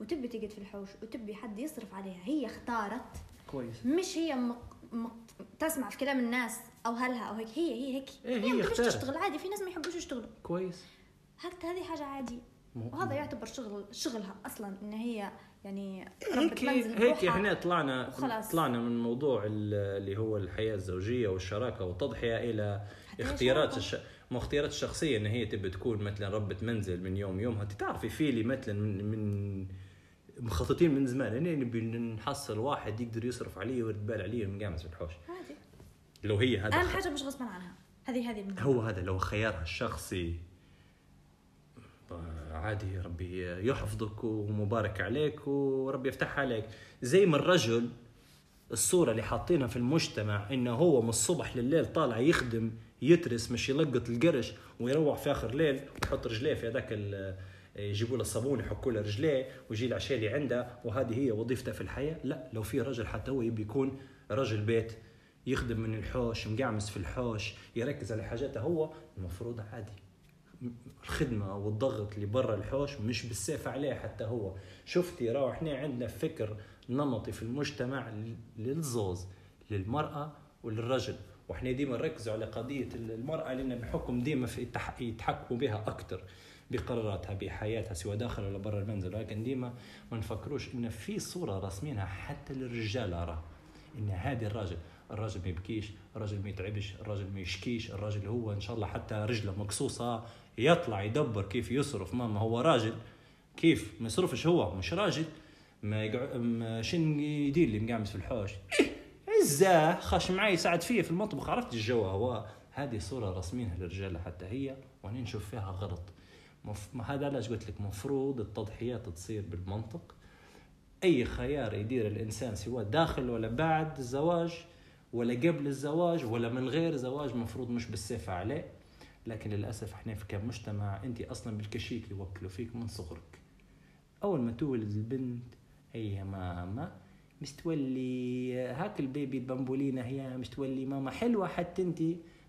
وتبي تقعد في الحوش وتبي حد يصرف عليها. هي اختارت. كويس. مش هي مق... مق... تسمع في كلام الناس أو هلها أو هيك. هي هي هيك. إيه، هي هي ما. تشتغل. عادي في ناس ما يحبوش يشتغلوا. كويس. حتى هذه حاجة عادية؟ مو- وهذا يعتبر شغل شغلها أصلا إن هي يعني هيك هيك. إحنا طلعنا وخلاص. طلعنا من موضوع ال- اللي هو الحياة الزوجية والشراكة والتضحية إلى اختيارات. الش... مو اختيارات الشخصية إن هي تبي تكون مثلا ربة منزل من يوم يومها انت تعرفي في لي مثلا من, من مخططين من زمان. يعني نبي نحصل واحد يقدر يصرف علي ويرد بال علي ومقامس في الحوش. عادي. لو هي هذا أهم. حاجة مش غصبا عنها. هذه هذه من هو هذا لو خيارها الشخصي. عادي ربي يحفظك ومبارك عليك وربي يفتحها عليك. زي ما الرجل الصورة اللي حاطينها في المجتمع إنه هو من الصبح لليل طالع يخدم يترس مش يلقط القرش ويروح في آخر ليل ويحط رجليه في هذاك ال- يجيبوا له الصابون يحكوا له رجليه ويجي العشاء اللي عنده وهذه هي وظيفته في الحياة. لا لو في رجل حتى هو يبي يكون رجل بيت يخدم من الحوش مقعمس في الحوش يركز على حاجاته هو المفروض عادي. الخدمة والضغط اللي برا الحوش مش بالسيف عليه حتى هو. شفتي راهو إحنا عندنا فكر نمطي في المجتمع للزوز للمرأة وللرجل. وإحنا ديما نركزوا على قضية المرأة لأن بحكم ديما يتحكموا بها أكتر بقراراتها بحياتها سواء داخل ولا برا المنزل. ولكن ديما ما نفكروش إن في صورة راسمينها حتى للرجال راه إن هذا الراجل الراجل ما يبكيش الراجل ما يتعبش الراجل ما يشكيش الراجل هو إن شاء الله حتى رجلة مقصوصة يطلع يدبر كيف يصرف. ماما هو راجل كيف؟ ما يصرفش هو مش راجل. ما يقع... ما شن يدير اللي مقامس في الحوش؟ عزاه خش معي يساعد فيه في المطبخ عرفت الجو؟ هو هذه صورة رسمينها للرجال حتى هي وأنا نشوف فيها غلط. مف... هذا علاش قلت لك؟ مفروض التضحيات تصير بالمنطق. أي خيار يدير الإنسان سواء داخل ولا بعد الزواج ولا قبل الزواج ولا من غير زواج مفروض مش بالسيف عليه. لكن للأسف إحنا في كمجتمع أنت أصلا بالكشيك يوكلوا فيك من صغرك. أول ما تولد البنت هي ماما مش تولي هاك البيبي البامبولينا هي مش تولي ماما حلوة حتى انت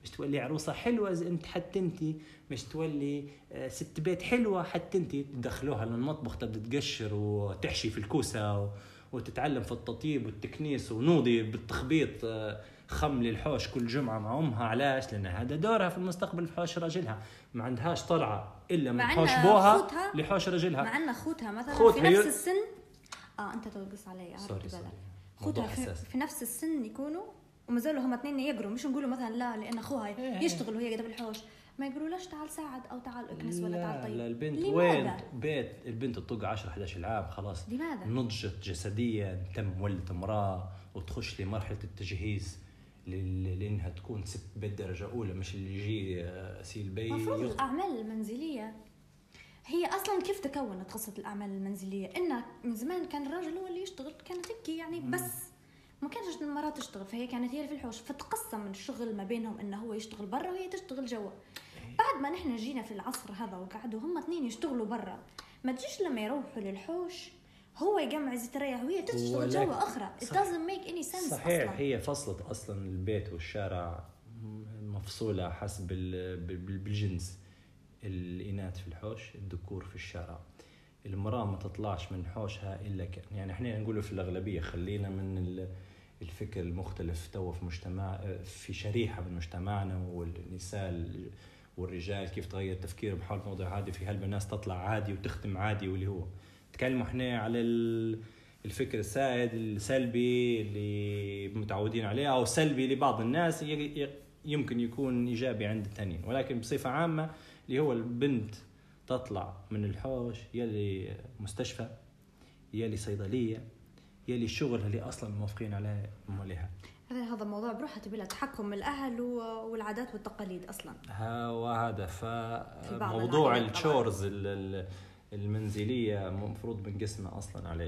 مش تولي عروسة حلوة زي انت حتى انت مش تولي آه، ست بيت حلوة حتى انت. تدخلوها للمطبخ تبدأ تقشر وتحشي في الكوسة وتتعلم في التطيب والتكنيس ونوضي بالتخبيط آه، خم للحوش كل جمعة مع أمها. علاش؟ لأن هذا دورها في المستقبل في حوش راجلها. ما عندهاش طلعه إلا من مع حوش بوها خوتها- لحوش راجلها. مع إن خوتها مثلا خوتها في نفس السن آه أنت توقص علي عرفت sorry بالك. sorry. خوتها في, في نفس السن يكونوا وما زالوا هم اثنين يقروا مش نقولوا مثلا لا لأن أخوها إيه. يشتغل وهي قاعدة بالحوش ما يقولولهاش تعال ساعد أو تعال اكنس ولا تعال طيب. لا البنت لماذا؟ وين؟ بيت البنت تطق 10 11 عام خلاص. لماذا؟ نضجت جسديا تم ولدت امرأة وتخش لمرحلة التجهيز لل- لإنها تكون ست بيت درجه اولى مش اللي يجي آه، سيل بي المفروض الاعمال المنزليه هي أصلا كيف تكونت قصة الأعمال المنزلية؟ إن من زمان كان الراجل هو اللي يشتغل كانت هيك يعني بس ما كانش المراه تشتغل فهي كانت هي في الحوش فتقسم الشغل ما بينهم إنه هو يشتغل برا وهي تشتغل جوا. بعد ما نحن جينا في العصر هذا وقعدوا هم اثنين يشتغلوا برا ما تجيش لما يروحوا للحوش هو يجمع زيت الريح وهي تشتغل جوا أخرى. It doesn't make any sense صحيح أصلا. هي فصلت أصلا البيت والشارع مفصولة حسب ال- بال- بالجنس. الإناث في الحوش الذكور في الشارع المرأة ما تطلعش من حوشها إلا ك... يعني إحنا نقوله في الأغلبية خلينا من ال- الفكر المختلف تو في مجتمع في شريحة من مجتمعنا والنساء ال- والرجال كيف تغير تفكيرهم حول الموضوع هذا في هالبنات تطلع عادي وتختم عادي واللي هو. تكلموا إحنا على ال- الفكر السائد السلبي اللي متعودين عليه أو سلبي لبعض الناس يمكن يكون إيجابي عند الثانيين ولكن بصفة عامة اللي هو البنت تطلع من الحوش يلي مستشفى يلي صيدلية يلي الشغل اللي أصلا موافقين عليه موليها هذا هذا الموضوع بروحه تبي له تحكم الأهل والعادات والتقاليد أصلا. ها وهذا فموضوع العائلات الشورز ال- ال- المنزلية المفروض بنقسمها أصلا على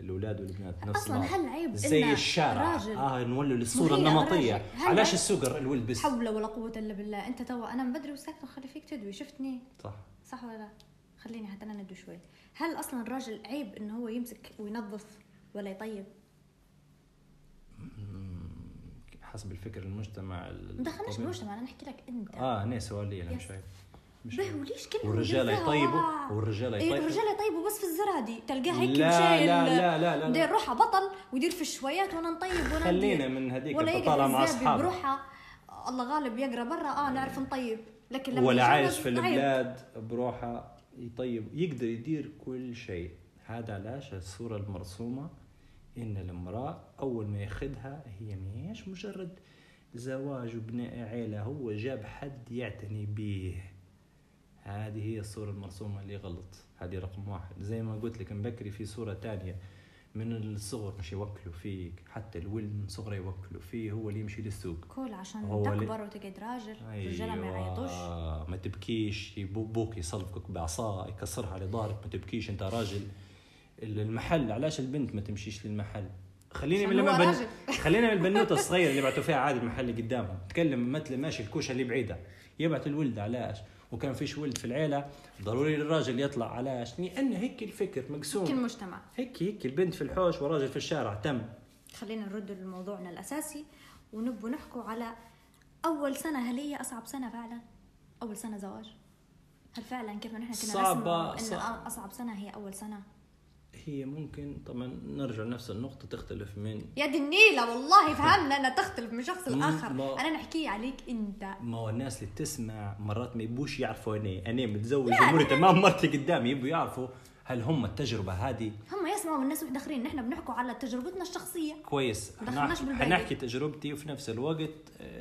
الأولاد والبنات نفس أصلا. هل عيب زي الشارع. راجل آه نولوا للصورة النمطية. علاش عيب- السوق الولد بس حول ولا قوة إلا بالله. أنت تو أنا من بدري وساكت وخلي فيك تدوي شفتني؟ صح. صح ولا لا؟ خليني حتى أنا ندوي شوي. هل أصلا الراجل عيب إنه هو يمسك وينظف ولا يطيب؟ حسب الفكر المجتمع ال- ما دخلناش. بالمجتمع أنا نحكي لك أنت. آه أنا سؤالية أنا. مش عارف مش به عارف. وليش كلمة والرجال يطيبوا؟ والرجال إيه يطيبوا الرجال يطيبوا بس في الزرادي تلقاه هيك لا مشايل لا لا لا لا, دير لا. روحه بطل ويدير في الشويات وأنا نطيب وانا خلينا ندير. من هذيك البطالة مع الزابي أصحابه بروحه الله غالب يقرأ برا آه نعرف نطيب لكن لما ولا عايش في. البلاد بروحه يطيب يقدر يدير كل شيء هذا علاش الصورة المرسومة إن المرأة أول ما ياخدها هي مش مجرد زواج وبناء عيلة هو جاب حد يعتني به هذه هي الصورة المرسومة اللي غلط. هذه رقم واحد. زي ما قلت لك مبكري في صورة تانية من الصغر مش يوكلوا فيك. حتى الولد من صغره يوكلوا فيه هو اللي يمشي للسوق. كل عشان هو اللي- تكبر وتقعد راجل الرجاله ما يعيطوش. أيوة، ما تبكيش. أبوك يصلفك بعصا يكسرها على ظهرك ما تبكيش. أنت راجل. المحل علاش البنت ما تمشيش للمحل؟ خليني من لما راجل. خلينا من البنوتة الصغيرة اللي بعتوا فيها عادي المحل اللي قدامهم. تكلم مثل ماشي الكوشة اللي بعيدة. يبعت الولد علاش؟ وكان فيش ولد في العيلة ضروري الراجل يطلع. علاش؟ لأن هيك الفكر مقسوم. كل مجتمع. هيك هيك البنت في الحوش وراجل في الشارع تم. خلينا نرد لموضوعنا الأساسي ونبوا نحكوا على أول سنة. هل هي أصعب سنة فعلا؟ أول سنة زواج؟ هل فعلا كيف نحن كنا صعبة- نسمع ان صعب. أصعب سنة هي أول سنة؟ هي ممكن طبعا نرجع لنفس النقطة تختلف من يا دي النيلة والله فهمنا إنها تختلف من شخص لآخر. ما- أنا نحكي عليك أنت. ما هو الناس اللي تسمع مرات ما يبوش يعرفوا أنا أنا متزوج اموري تمام مرتي قدامي يبوا يعرفوا هل هم التجربة هذه. هم يسمعوا من الناس آخرين نحن بنحكوا على تجربتنا الشخصية. كويس. حنحكي-. حنحكي تجربتي وفي نفس الوقت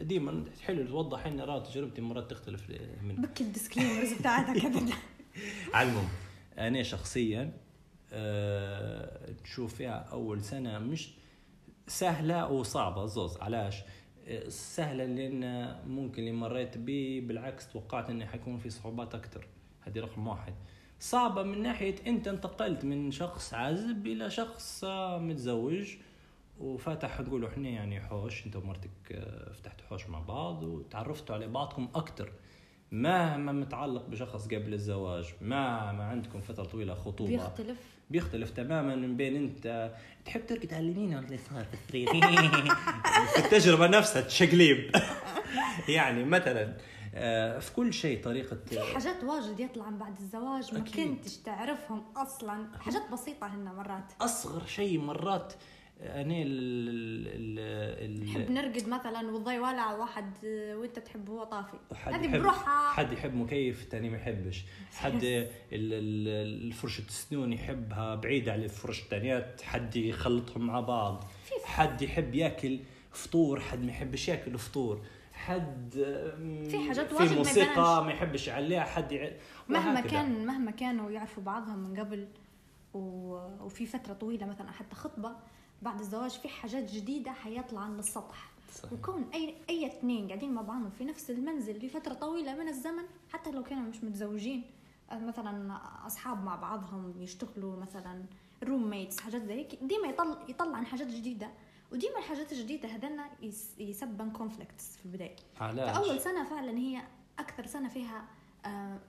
ديما حلو توضح إن راه تجربتي مرات تختلف من بك الديسكليمرز بتاعتك. على المهم أنا شخصيا أه نشوف فيها أول سنة مش سهلة وصعبة زوز علاش؟ آه، سهلة لأن ممكن اللي مريت به بالعكس توقعت إنه حيكون في صعوبات أكثر هذه رقم واحد. صعبة من ناحية أنت انتقلت من شخص عازب إلى شخص آه، متزوج وفاتح نقولوا إحنا يعني حوش أنت ومرتك آه، فتحتوا حوش مع بعض وتعرفتوا على بعضكم أكثر مهما متعلق بشخص قبل الزواج ما ما عندكم فترة طويلة خطوبة بيختلف. بيختلف تماما من بين أنت. تحب ترقد على اليمين ولا اليسار في السرير في التجربة نفسها تشقليب. يعني مثلا آه، في كل شيء طريقة في حاجات واجد يطلع بعد الزواج ما أكيد. كنتش تعرفهم أصلا. حاجات بسيطة هن مرات. أصغر شيء مرات ال نحب ال نرقد مثلا والضي والع واحد آه، وإنت تحب هو طافي. هذه بروحها. حد يحب مكيف الثاني ما يحبش. حد ال- ال- الفرشة السنون يحبها بعيدة عن الفرش الثانيات حد يخلطهم مع بعض. حد يحب ياكل فطور حد ما يحبش ياكل فطور. حد في حاجات في واجد ما موسيقى. ما يحبش يعليها حد يع... مهما. كان مهما كانوا يعرفوا بعضهم من قبل و... وفي فترة طويلة مثلا حتى خطبه بعد الزواج في حاجات جديدة حيطلع للسطح صحيح. وكون اي أي اثنين قاعدين مع بعضهم في نفس المنزل لفترة طويلة من الزمن حتى لو كانوا مش متزوجين آه، مثلا أصحاب مع بعضهم يشتغلوا مثلا roommates حاجات زي هيك ديما يطلع يطلع عن حاجات جديدة. وديما الحاجات الجديدة هذنا يس- يسبن conflicts في البداية. علاش فأول سنة فعلا هي أكثر سنة فيها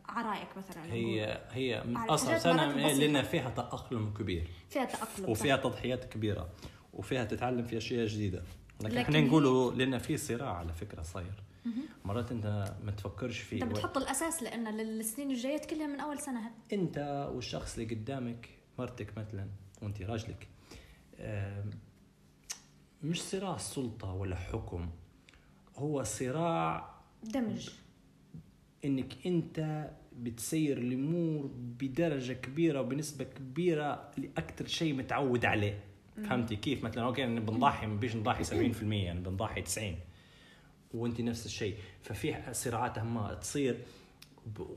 عرايك مثلا. هي هي أصعب سنة. لأن فيها تاقلم كبير. فيها تاقلم وفيها تضحيات كبيرة. وفيها تتعلم في أشياء جديدة. لكن لكن إحنا نقولوا لأن في صراع على فكرة صاير. مرات أنت ما تفكرش فيه أنت بتحط الأساس لأن للسنين الجاية كلها من أول سنة. أنت والشخص اللي قدامك مرتك مثلا وأنت راجلك مش صراع سلطه ولا حكم. هو صراع دمج. إنك أنت بتسير الأمور بدرجة كبيرة وبنسبة كبيرة لاكثر شيء متعود عليه. فهمتي كيف؟ مثلا أوكي أنا بنضحي ما بيش نضحي 70% يعني بنضحي 90 وأنت نفس الشيء. ففي صراعات ما تصير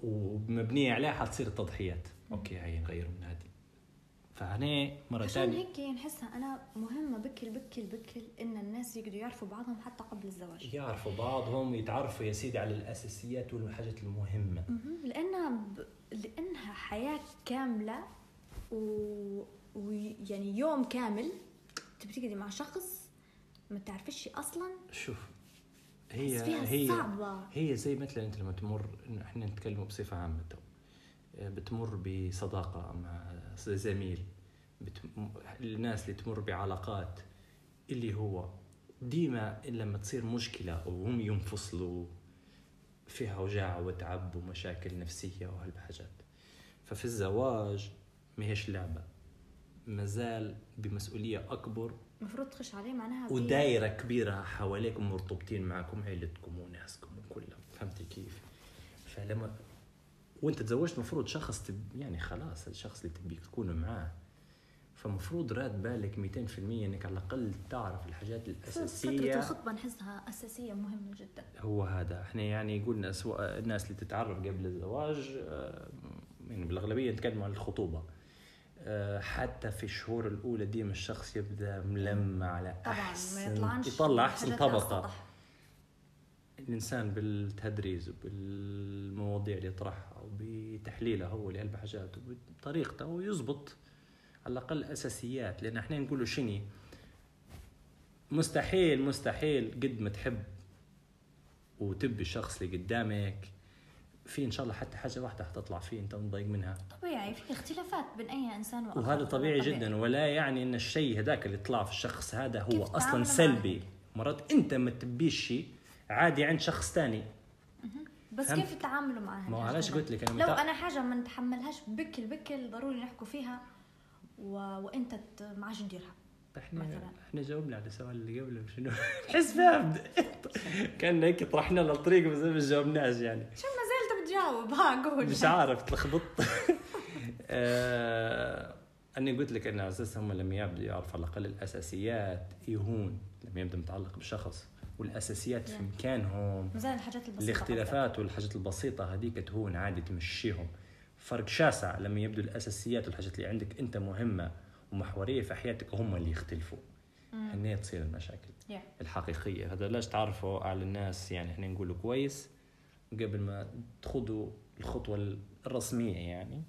ومبنية عليها حتصير التضحيات أوكي هاي نغير من هذه. فهنا مرة عشان ثانية هيك نحسها أنا مهمة بكل بكل بكل إن الناس يقدروا يعرفوا بعضهم حتى قبل الزواج. يعرفوا بعضهم ويتعرفوا يا سيدي على الأساسيات والحاجات المهمة. مهم. لأنها ب... لأنها حياة كاملة و... ويعني يوم كامل تبي تقعدي مع شخص ما تعرفش أصلا. شوف هي فيها هي صعبة. هي زي مثلا أنت لما تمر إحنا نتكلم بصفة عامة. تو بتمر بصداقة مع زميل. الناس اللي تمر بعلاقات اللي هو ديما لما تصير مشكلة وهم ينفصلوا فيها وجع وتعب ومشاكل نفسية وهالحاجات ففي الزواج ما هيش لعبة مازال بمسؤولية أكبر المفروض تخش عليه معناها ودايرة كبيرة حواليكم مرتبطين معكم عيلتكم وناسكم وكلهم فهمتي كيف؟ فلما وانت تزوجت المفروض شخص تب... يعني خلاص الشخص اللي تبيك تكونوا معاه. فمفروض راد بالك 200% إنك على الأقل تعرف الحاجات الأساسية. الخطبة نحسها أساسية مهمة جدا. هو هذا. إحنا يعني قلنا سواء الناس اللي تتعرف قبل الزواج آه، يعني بالأغلبية نتكلم عن الخطوبة. آه، حتى في الشهور الأولى ديما الشخص يبدأ ملمع على طبعا ما أحسن يطلعنش يطلع أحسن طبقة. الإنسان بالتدريس وبالمواضيع اللي يطرحها وبتحليلها هو لهالحاجات حاجات وبطريقته ويزبط على الأقل أساسيات. لأن إحنا نقولوا شني؟ مستحيل مستحيل قد ما تحب وتبي الشخص اللي قدامك في إن شاء الله حتى حاجة واحدة حتطلع فيه أنت مضايق منها. طبيعي في اختلافات بين أي إنسان وآخر. وهذا طبيعي جدا ولا يعني إن الشيء هذاك اللي طلع في الشخص هذا هو أصلا سلبي. مرات أنت ما تبيش شيء عادي عند شخص ثاني بس؟ كيف يتعاملوا معها ما علاش؟ قلت لك أنا؟ لو أنا حاجة ما نتحملهاش بكل بكل ضروري نحكوا فيها و... وأنت ت- ما عادش نديرها إحنا مثلاً. إحنا جاوبنا على السؤال اللي قبله شنو؟ نحس فاهم كان هيك طرحنا للطريق بس ما جاوبناش يعني. شو ما زلت بتجاوب؟ ها قول. مش عارف تلخبطت آه، أني قلت لك أن أساسا هم لما يبدوا يعرفوا على الأقل الأساسيات يهون لما يبدا متعلق بشخص. والأساسيات في. مكانهم. مازال الحاجات البسيطة الاختلافات والحاجات البسيطة هذيك تهون عادي تمشيهم. فرق شاسع لما يبدو الأساسيات والحاجات اللي عندك أنت مهمة ومحورية في حياتك هم اللي يختلفوا. هنا تصير المشاكل Yeah. الحقيقية. هذا لاش تعرفوا على الناس يعني إحنا نقولوا كويس قبل ما تخوضوا الخطوة الرسمية يعني.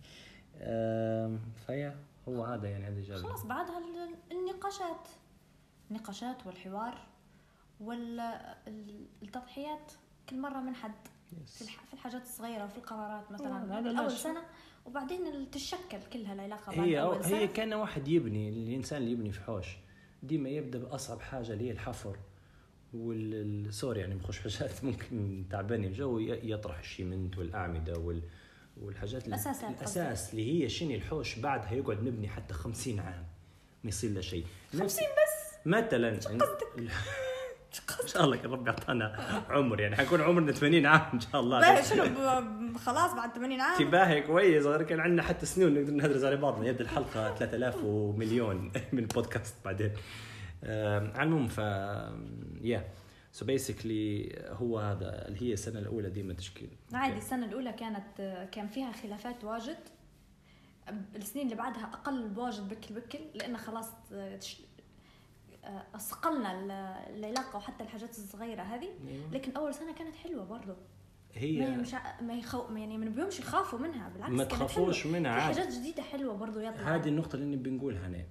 فيا هو هذا يعني هذا خلاص بعدها ال- النقاشات. النقاشات والحوار. والتضحيات كل مرة من حد في الح- في الحاجات الصغيرة وفي القرارات مثلا. هذا أول شيء. سنة وبعدين تتشكل كلها العلاقة بعد هي أول سنة. هي كأن واحد يبني الإنسان اللي يبني في حوش ديما يبدأ بأصعب حاجة اللي هي الحفر وال sorry يعني بخش حاجات ممكن تعباني الجو يطرح ال cement والأعمدة وال والحاجات اللي- الأساسات الأساس اللي هي شنو الحوش بعدها يقعد مبني حتى 50 عام ما يصير له شيء. 50 بس؟ مثلا ان شاء الله يا رب يعطانا عمر. يعني حيكون عمرنا 80 عام إن شاء الله. باهي شنو خلاص بعد 80 عام. انتباهي كويس. غير كان عندنا حتى سنون نقدر نهدرز على بعضنا. يبدأ الحلقة 3000 ومليون من البودكاست بعدين. على المهم ف yeah so basically هو هذا اللي هي السنة الأولى ديما تشكيل. عادي السنة الأولى كانت كان فيها خلافات واجد. السنين اللي بعدها أقل بواجد بكل بكل لأن خلاص تش- أثقلنا ال- العلاقة وحتى الحاجات الصغيرة هذه. لكن أول سنة كانت حلوة برضو. ما هي مش ع- ما يخو يعني ما نبيهمش يخافوا منها بالعكس ما تخافوش. منها عادي. حاجات جديدة حلوة برضو يطلع. هذه النقطة اللي نبي نقولها هنا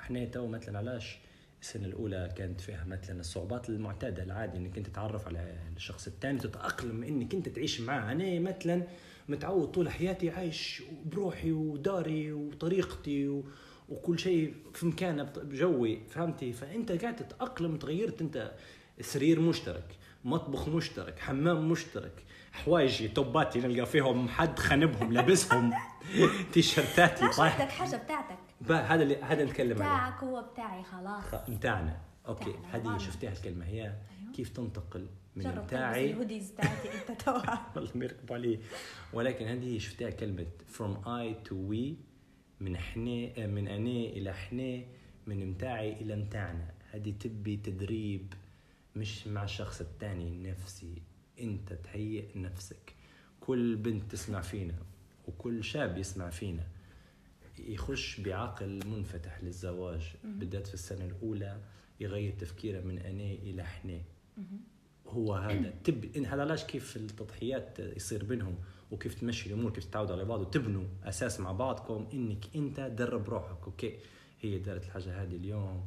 إحنا تو مثلا علاش السنة الأولى كانت فيها مثلا الصعوبات المعتادة العادي إنك أنت تتعرف على الشخص الثاني تتأقلم إنك أنت تعيش معاه أنا مثلا متعود طول حياتي عايش بروحي وداري وطريقتي و... وكل شيء في مكانه بجوي فهمتي؟ فأنت قاعد تتأقلم تغيرت أنت. سرير مشترك مطبخ مشترك حمام مشترك حوايجي توباتي نلقى فيهم حد خنبهم لابسهم تيشرتاتي طايح. حاجة بتاعتك. هذا اللي هذا نتكلم عليه بتاعك هو بتاعي خلاص. متاعنا okay بتاعنا، هذه. شفتيها الكلمة. هي كيف تنتقل من بتاعي؟ ال hoodies بتاعتي أنت توها. والله ما يركبوا علي. ولكن هذه شفتها كلمة from I to we. من إحنا من أنا إلى إحنا من متاعي إلى متاعنا. هذه تبي تدريب مش مع الشخص الثاني نفسي. أنت تهيئ نفسك. كل بنت تسمع فينا وكل شاب يسمع فينا. يخش بعقل منفتح للزواج بالذات في السنة الأولى يغير تفكيره من أنا إلى إحنا هو هذا. تب هذا علاش كيف التضحيات يصير بينهم؟ وكيف تمشي الأمور كيف تتعودوا على بعض وتبنوا أساس مع بعضكم إنك أنت درب روحك أوكي؟ هي دارت الحاجة هذه اليوم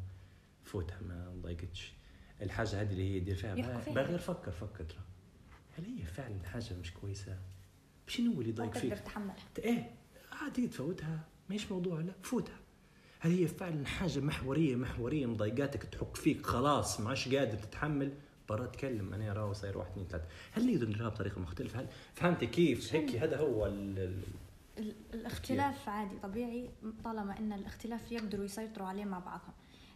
فوتها ما ضايقتش. الحاجة هذه اللي هي يدير فيها فيها. بغير فكر فكر. ترى هل هي فعلا حاجة مش كويسة؟ شنو اللي ضايق تقدر فيك؟ تتحملها إيه عادي تفوتها مش موضوع لا فوتها. هل هي فعلا حاجة محورية محورية مضايقاتك تحك فيك خلاص ما عادش قادر تتحمل؟ برا أتكلم. أنا راهو صاير واحد اثنين ثلاثة. هل نقدر نديرها بطريقة مختلفة؟ هل فهمتي كيف؟ هيك هذا هو ال- ال- ال- الاختلاف عادي طبيعي طالما إن الاختلاف يقدروا يسيطروا عليه مع بعضهم.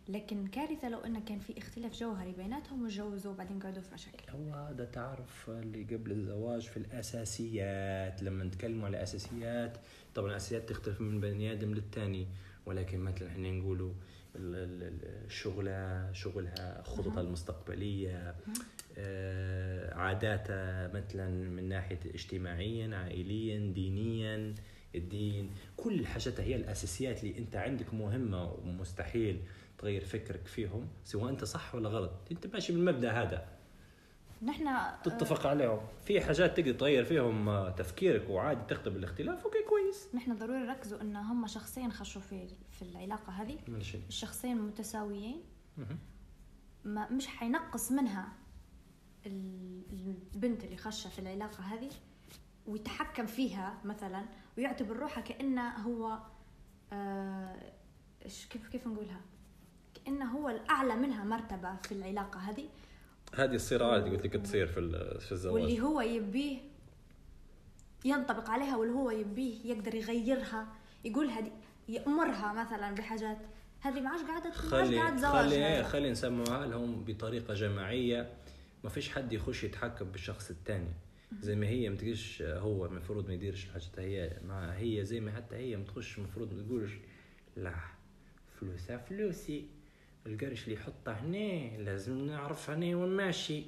لكن كارثة لو انه كان في اختلاف جوهري بيناتهم وتجوزوا وبعدين قعدوا في مشاكل. هو هذا تعرف اللي قبل الزواج في الأساسيات لما نتكلموا على اساسيات طبعا الأساسيات تختلف من بني آدم للتاني. ولكن مثلا إحنا نقولوا ال- الشغلة شغلها خططها المستقبلية آه، عاداتها مثلا من ناحية اجتماعيا عائليا دينيا الدين. كل الحاجات هي الأساسيات اللي أنت عندك مهمة ومستحيل تغير فكرك فيهم سواء أنت صح ولا غلط. أنت ماشي بالمبدأ هذا. نحن آه، تتفق عليهم. في حاجات تقدر تغير فيهم آه، تفكيرك وعادي تقبل الاختلاف. أوكي كويس. نحن ضروري نركزوا إن هم شخصين خشوا في في العلاقة هذه. ماشي الشخصين متساويين. ما مش حينقص منها ال- البنت اللي خشة في العلاقة هذه ويتحكم فيها مثلا ويعتبر روحه كأنه هو آه كيف كيف نقولها؟ كأنه هو الأعلى منها مرتبة في العلاقة هذه. هذه الصراعات اللي قلت لك تصير في في الزواج. واللي هو يبيه ينطبق عليها واللي هو يبيه يقدر يغيرها يقول هذه يأمرها مثلا بحاجات. هذه ما عادش قاعدة عادش خلي قاعد زواج خلي هذا. خلي نسموها لهم بطريقة جماعية. ما فيش حد يخش يتحكم بالشخص الثاني زي ما هي ما تجيش هو المفروض ما يديرش الحاجة هي ما هي زي ما حتى هي ما تخش المفروض ما تقولش لا فلوسها فلوسي. القرش اللي يحطه هنا لازم نعرف هنا وين ماشي.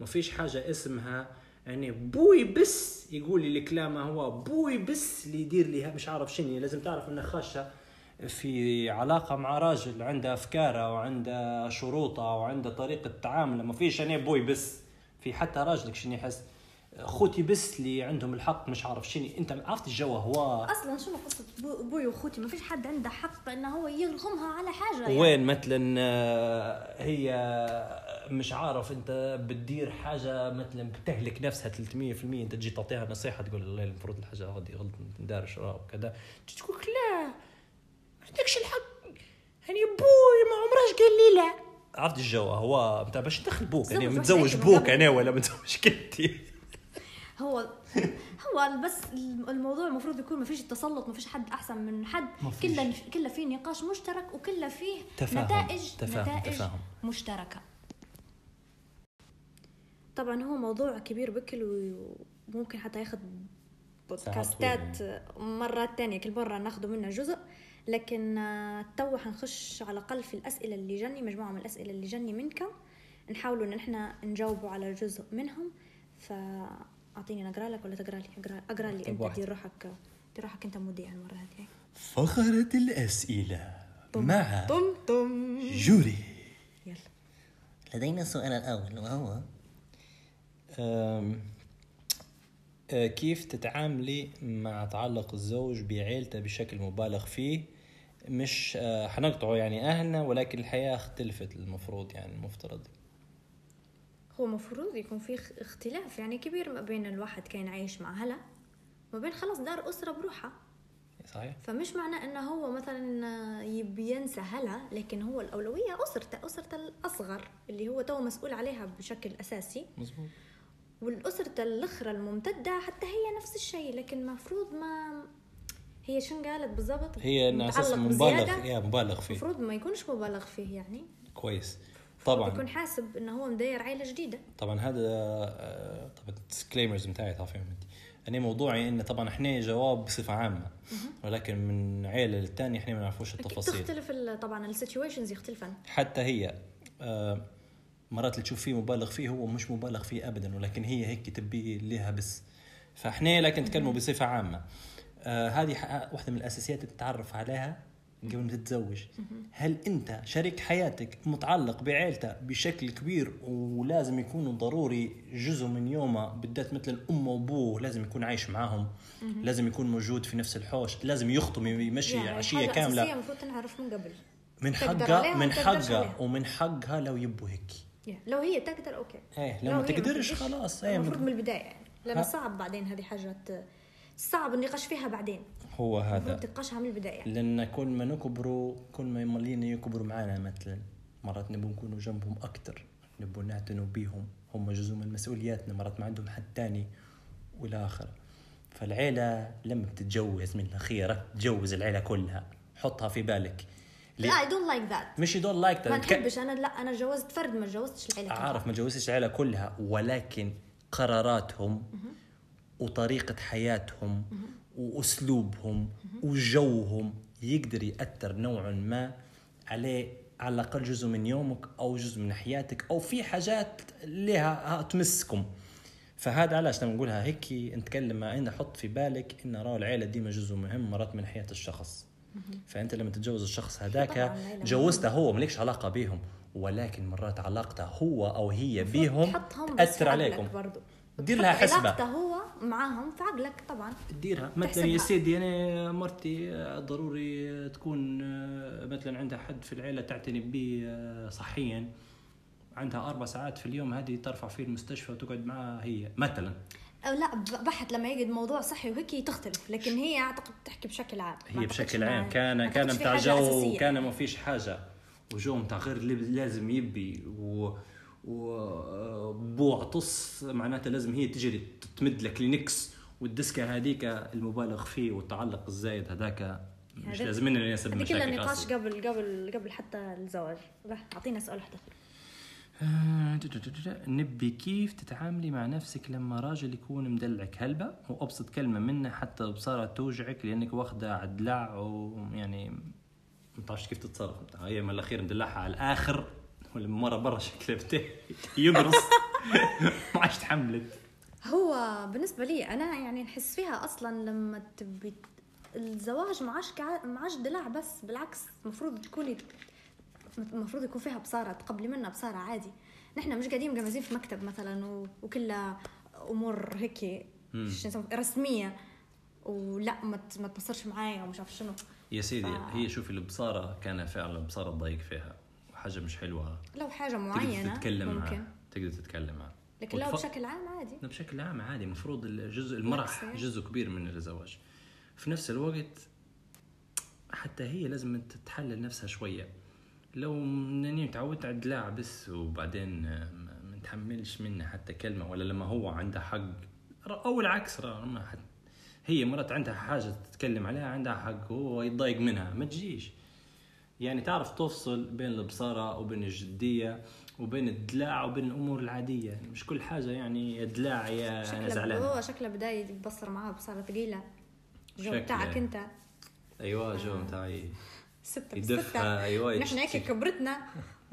ما فيش حاجة اسمها يعني بوي بس يقول لي الكلام هو بوي بس اللي يدير لي مش عارف شنو. لازم تعرف انها خاشة في علاقة مع راجل عنده أفكاره وعنده شروطه وعنده طريقة تعامله. ما فيش أنا بوي بس. في حتى راجلك شنو يحس؟ خوتي بس اللي عندهم الحق مش عارف شنو. انت عرفت الجو هو؟ أصلا شنو قصة أبوي واخوتي ما فيش حد عنده حق إنه هو يلغمها على حاجة يعني. وين مثلا آه، هي مش عارف أنت بتدير حاجة مثلا بتهلك نفسها 300% أنت تجي تعطيها نصيحة تقول والله المفروض الحاجة هذه غلط ندار شراء وكذا. تجي تقول لا ما عندكش الحق. يعني أبوي ما عمرش قال لي لا. عرفت الجو هو؟ بتاع باش تدخل بوك يعني تزوج متزوج بوك. أنا ولا متزوج كنتي؟ هو هو بس الموضوع المفروض يكون ما فيش التسلط ما فيش حد أحسن من حد. كله كله فيه نقاش مشترك وكله فيه تفاهم. نتائج تفاهم. نتائج تفاهم. مشتركة طبعا هو موضوع كبير بكل وممكن حتى ياخذ بودكاستات مرات تانية كل مرة ناخذ منها جزء لكن آه، تو حنخش على الأقل في الأسئلة اللي جني مجموعة من الأسئلة اللي جني منكم نحاولوا إن إحنا نجاوبوا على جزء منهم فأعطيني نقرأ لك ولا تقرأ لي؟ أقرأ, أقرأ لي. أنت واحد. دير روحك دير روحك أنت مذيع المرة هذه. فقرة الأسئلة مع طم طم. جوري. يلا. لدينا السؤال الأول وهو أم، أه، كيف تتعاملي مع تعلق الزوج بعيلته بشكل مبالغ فيه؟ مش أه، حنقطعه يعني أهلنا ولكن الحياة اختلفت المفروض يعني المفترض. هو مفروض يكون في اخ- اختلاف يعني كبير ما بين الواحد كان عايش مع هلا وما بين خلاص دار أسرة بروحها. صحيح؟ فمش معنى انه هو مثلا يبي ينسى هلا لكن هو الأولوية أسرته أسرته الأصغر اللي هو تو مسؤول عليها بشكل أساسي. مزبوط والأسرة الأخرى الممتدة حتى هي نفس الشيء لكن المفروض ما هي شن قالت بالضبط؟ هي أساس مبالغ. يا مبالغ فيه. المفروض ما يكونش مبالغ فيه يعني. كويس. طبعا. يكون حاسب انه هو مداير عائلة جديدة. طبعا هذا آه، طبعا ال disclaimers بتاعي تعرفين انت أنا موضوعي انه طبعا إحنا جواب بصفة عامة ولكن من عيلة للثانيه إحنا ما نعرفوش التفاصيل. تختلف طبعا ال situations يختلفن. حتى هي آه، مرات اللي تشوف فيه مبالغ فيه هو مش مبالغ فيه ابدا ولكن هي هيك تبي لها بس. فإحنا لكن نتكلموا بصفة عامة. آه هذه واحدة من الأساسيات اللي تتعرف عليها قبل ما تتزوج. هل أنت شريك حياتك متعلق بعيلته بشكل كبير ولازم يكونوا ضروري جزء من يومه بالذات مثل الام وأبوه لازم يكون عايش معاهم؟ لازم يكون موجود في نفس الحوش؟ لازم يخطب يمشي يعني عشية كاملة؟ المفروض تنعرف من قبل. من حقها من حقها. ومن حقها لو يبوا هيك. لو هي تقدر أوكي. إيه لو لو ما تقدرش خلاص إيه المفروض من- البداية يعني. لأن ها؟ صعب بعدين هذه حاجة ت- صعب النقاش فيها بعدين. هو هذا. تنقاشها من البدايه لأن كل ما نكبروا كل ما يملينا يكبروا معنا مثلا مرات نبغى نكونوا جنبهم أكثر نبغى نعتنوا بيهم. هم جزء من مسؤولياتنا مرات ما عندهم حد تاني والى اخره فالعيلة لما بتتجوز من الاخير تجوز العيلة كلها. حطها في بالك. لا اي دونت لايك ذات مش دون لايك ما نحبش أنا لا أنا تجوزت فرد ما تجوزتش العيلة كلها. عارف ما تجوزتش العيلة كلها ولكن قراراتهم وطريقة حياتهم وأسلوبهم وجوهم يقدر يأثر نوعا ما عليه على الأقل جزء من يومك أو جزء من حياتك أو في حاجات لها تمسكم فهذا علاش لما نقولها هيك نتكلم مع ان حط في بالك إن راهو العيلة ديما جزء مهم مرات من حياة الشخص. فأنت لما تتجوز الشخص هذاك جوزته هو مالكش علاقة بهم ولكن مرات علاقته هو أو هي بيهم تأثر عليكم. دير لها هو معاهم في عقلك طبعا ديرها. مثلا. يا سيدي أنا مرتي آه، ضروري تكون آه، مثلا عندها حد في العيلة تعتني به آه، صحيا. عندها أربع ساعات في اليوم هذه ترفع فيه المستشفى وتقعد معها هي مثلا. أو لا بحت لما يجي موضوع صحي وهيك تختلف لكن هي أعتقد تحكي بشكل عام. هي بشكل عام. كان كان حاجة جو. وكان ما فيش حاجة. وجو متاع غير لازم يبي. و وبوع طص معناته لازم هي تجري تمد لك لينكس والدسكة هذيك المبالغ فيه والتعلق الزايد هذاك. مش لازم هذه كلها مشاكل نقاش أصلاً. قبل قبل قبل حتى الزواج. راح أعطينا سؤال واحد آخر. آه، نبي كيف تتعاملي مع نفسك لما راجل يكون مدلعك هلبة؟ وأبسط كلمة منه حتى بصارة توجعك لأنك واخدة عدلع ويعني ما تعرفش كيف تتصرف هي من الأخير مدلعها على الآخر. ولما مرة برا شكله بتا يقرص. ما عادش تحملت هو بالنسبة لي أنا يعني نحس فيها أصلا لما تبي الزواج ما عادش ما عادش دلع بس بالعكس المفروض تكوني المفروض يكون فيها بصارة تقبلي منها بصارة عادي. نحن مش قاعدين مجمزين في مكتب مثلا وكلها أمور هيك رسمية. ولا ما ما تبصرش معايا ومش عارف شنو. يا سيدي ف- هي شوفي البصارة كان فعلا البصاره تضايق فيها. وحاجه مش حلوة. لو حاجة تقدر معينة تتكلم ممكن. معاه تقدر تتكلم معاه لكن لو بشكل عام عادي. لا بشكل عام عادي. المفروض الجزء المرح. جزء كبير من الزواج. في نفس الوقت حتى هي لازم تتحلل نفسها شوية. لو إنني تعودت على الدلاع بس وبعدين ما نتحملش منها حتى كلمة ولا لما هو عنده حق. أو العكس هي مرات عندها حاجة تتكلم عليها عندها حق هو يتضايق منها. ما تجيش. يعني تعرف تفصل بين البصارة وبين الجدية وبين الدلاع وبين الأمور العادية. يعني مش كل حاجة يعني دلاع يا شكله زعلان. هو شكله بداية يتبصر معاه بصارة ثقيلة. جو. بتاعك أنت. أيوة جو متاعي ستة يدفها. بستة أيوة نحن هيك. كبرتنا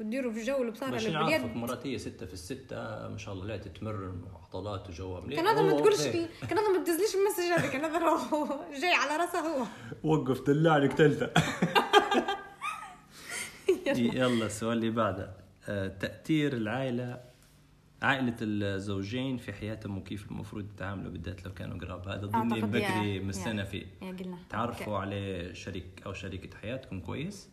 وتديروا في جو البصارة اللي باليد مراتية ستة في الستة ما شاء الله لا تتمرن وعضلات وجوها مليح. كان هذا ما تقولش. لي كان هذا ما تدزليش المسج هذا كان هذا جاي على راسه هو. وقف دلعني قتلته. يلا السؤال اللي بعده آه، تأثير العائلة عائلة الزوجين في حياتهم وكيف المفروض يتعاملوا بالذات لو كانوا قراب هذا ضمني أعتقد يا- بكري. مستنى فيه تعرفوا أوكي. على شريك أو شريكة حياتكم كويس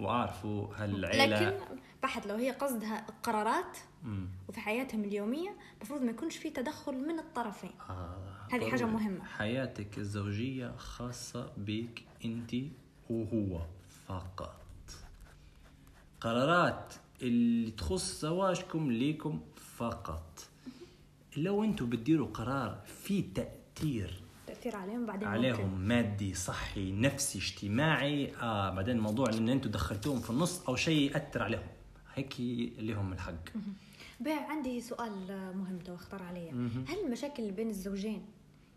وعارفوا هل العيلة لكن بحث لو هي قصدها قرارات مم. وفي حياتهم اليومية المفروض ما يكونش في تدخل من الطرفين آه هذه حاجة. مهمة. حياتك الزوجية خاصة بك أنت وهو فقط قرارات اللي تخص زواجكم ليكم فقط. لو أنتم بتديروا قرار في تأثير تأثير عليهم بعدين عليهم ممكن. مادي صحي نفسي اجتماعي آه بعدين الموضوع إن أنتم دخلتوهم في النص أو شيء يأثر عليهم. هيك لهم الحق. بيع عندي سؤال مهم تو اختار علي. هل المشاكل بين الزوجين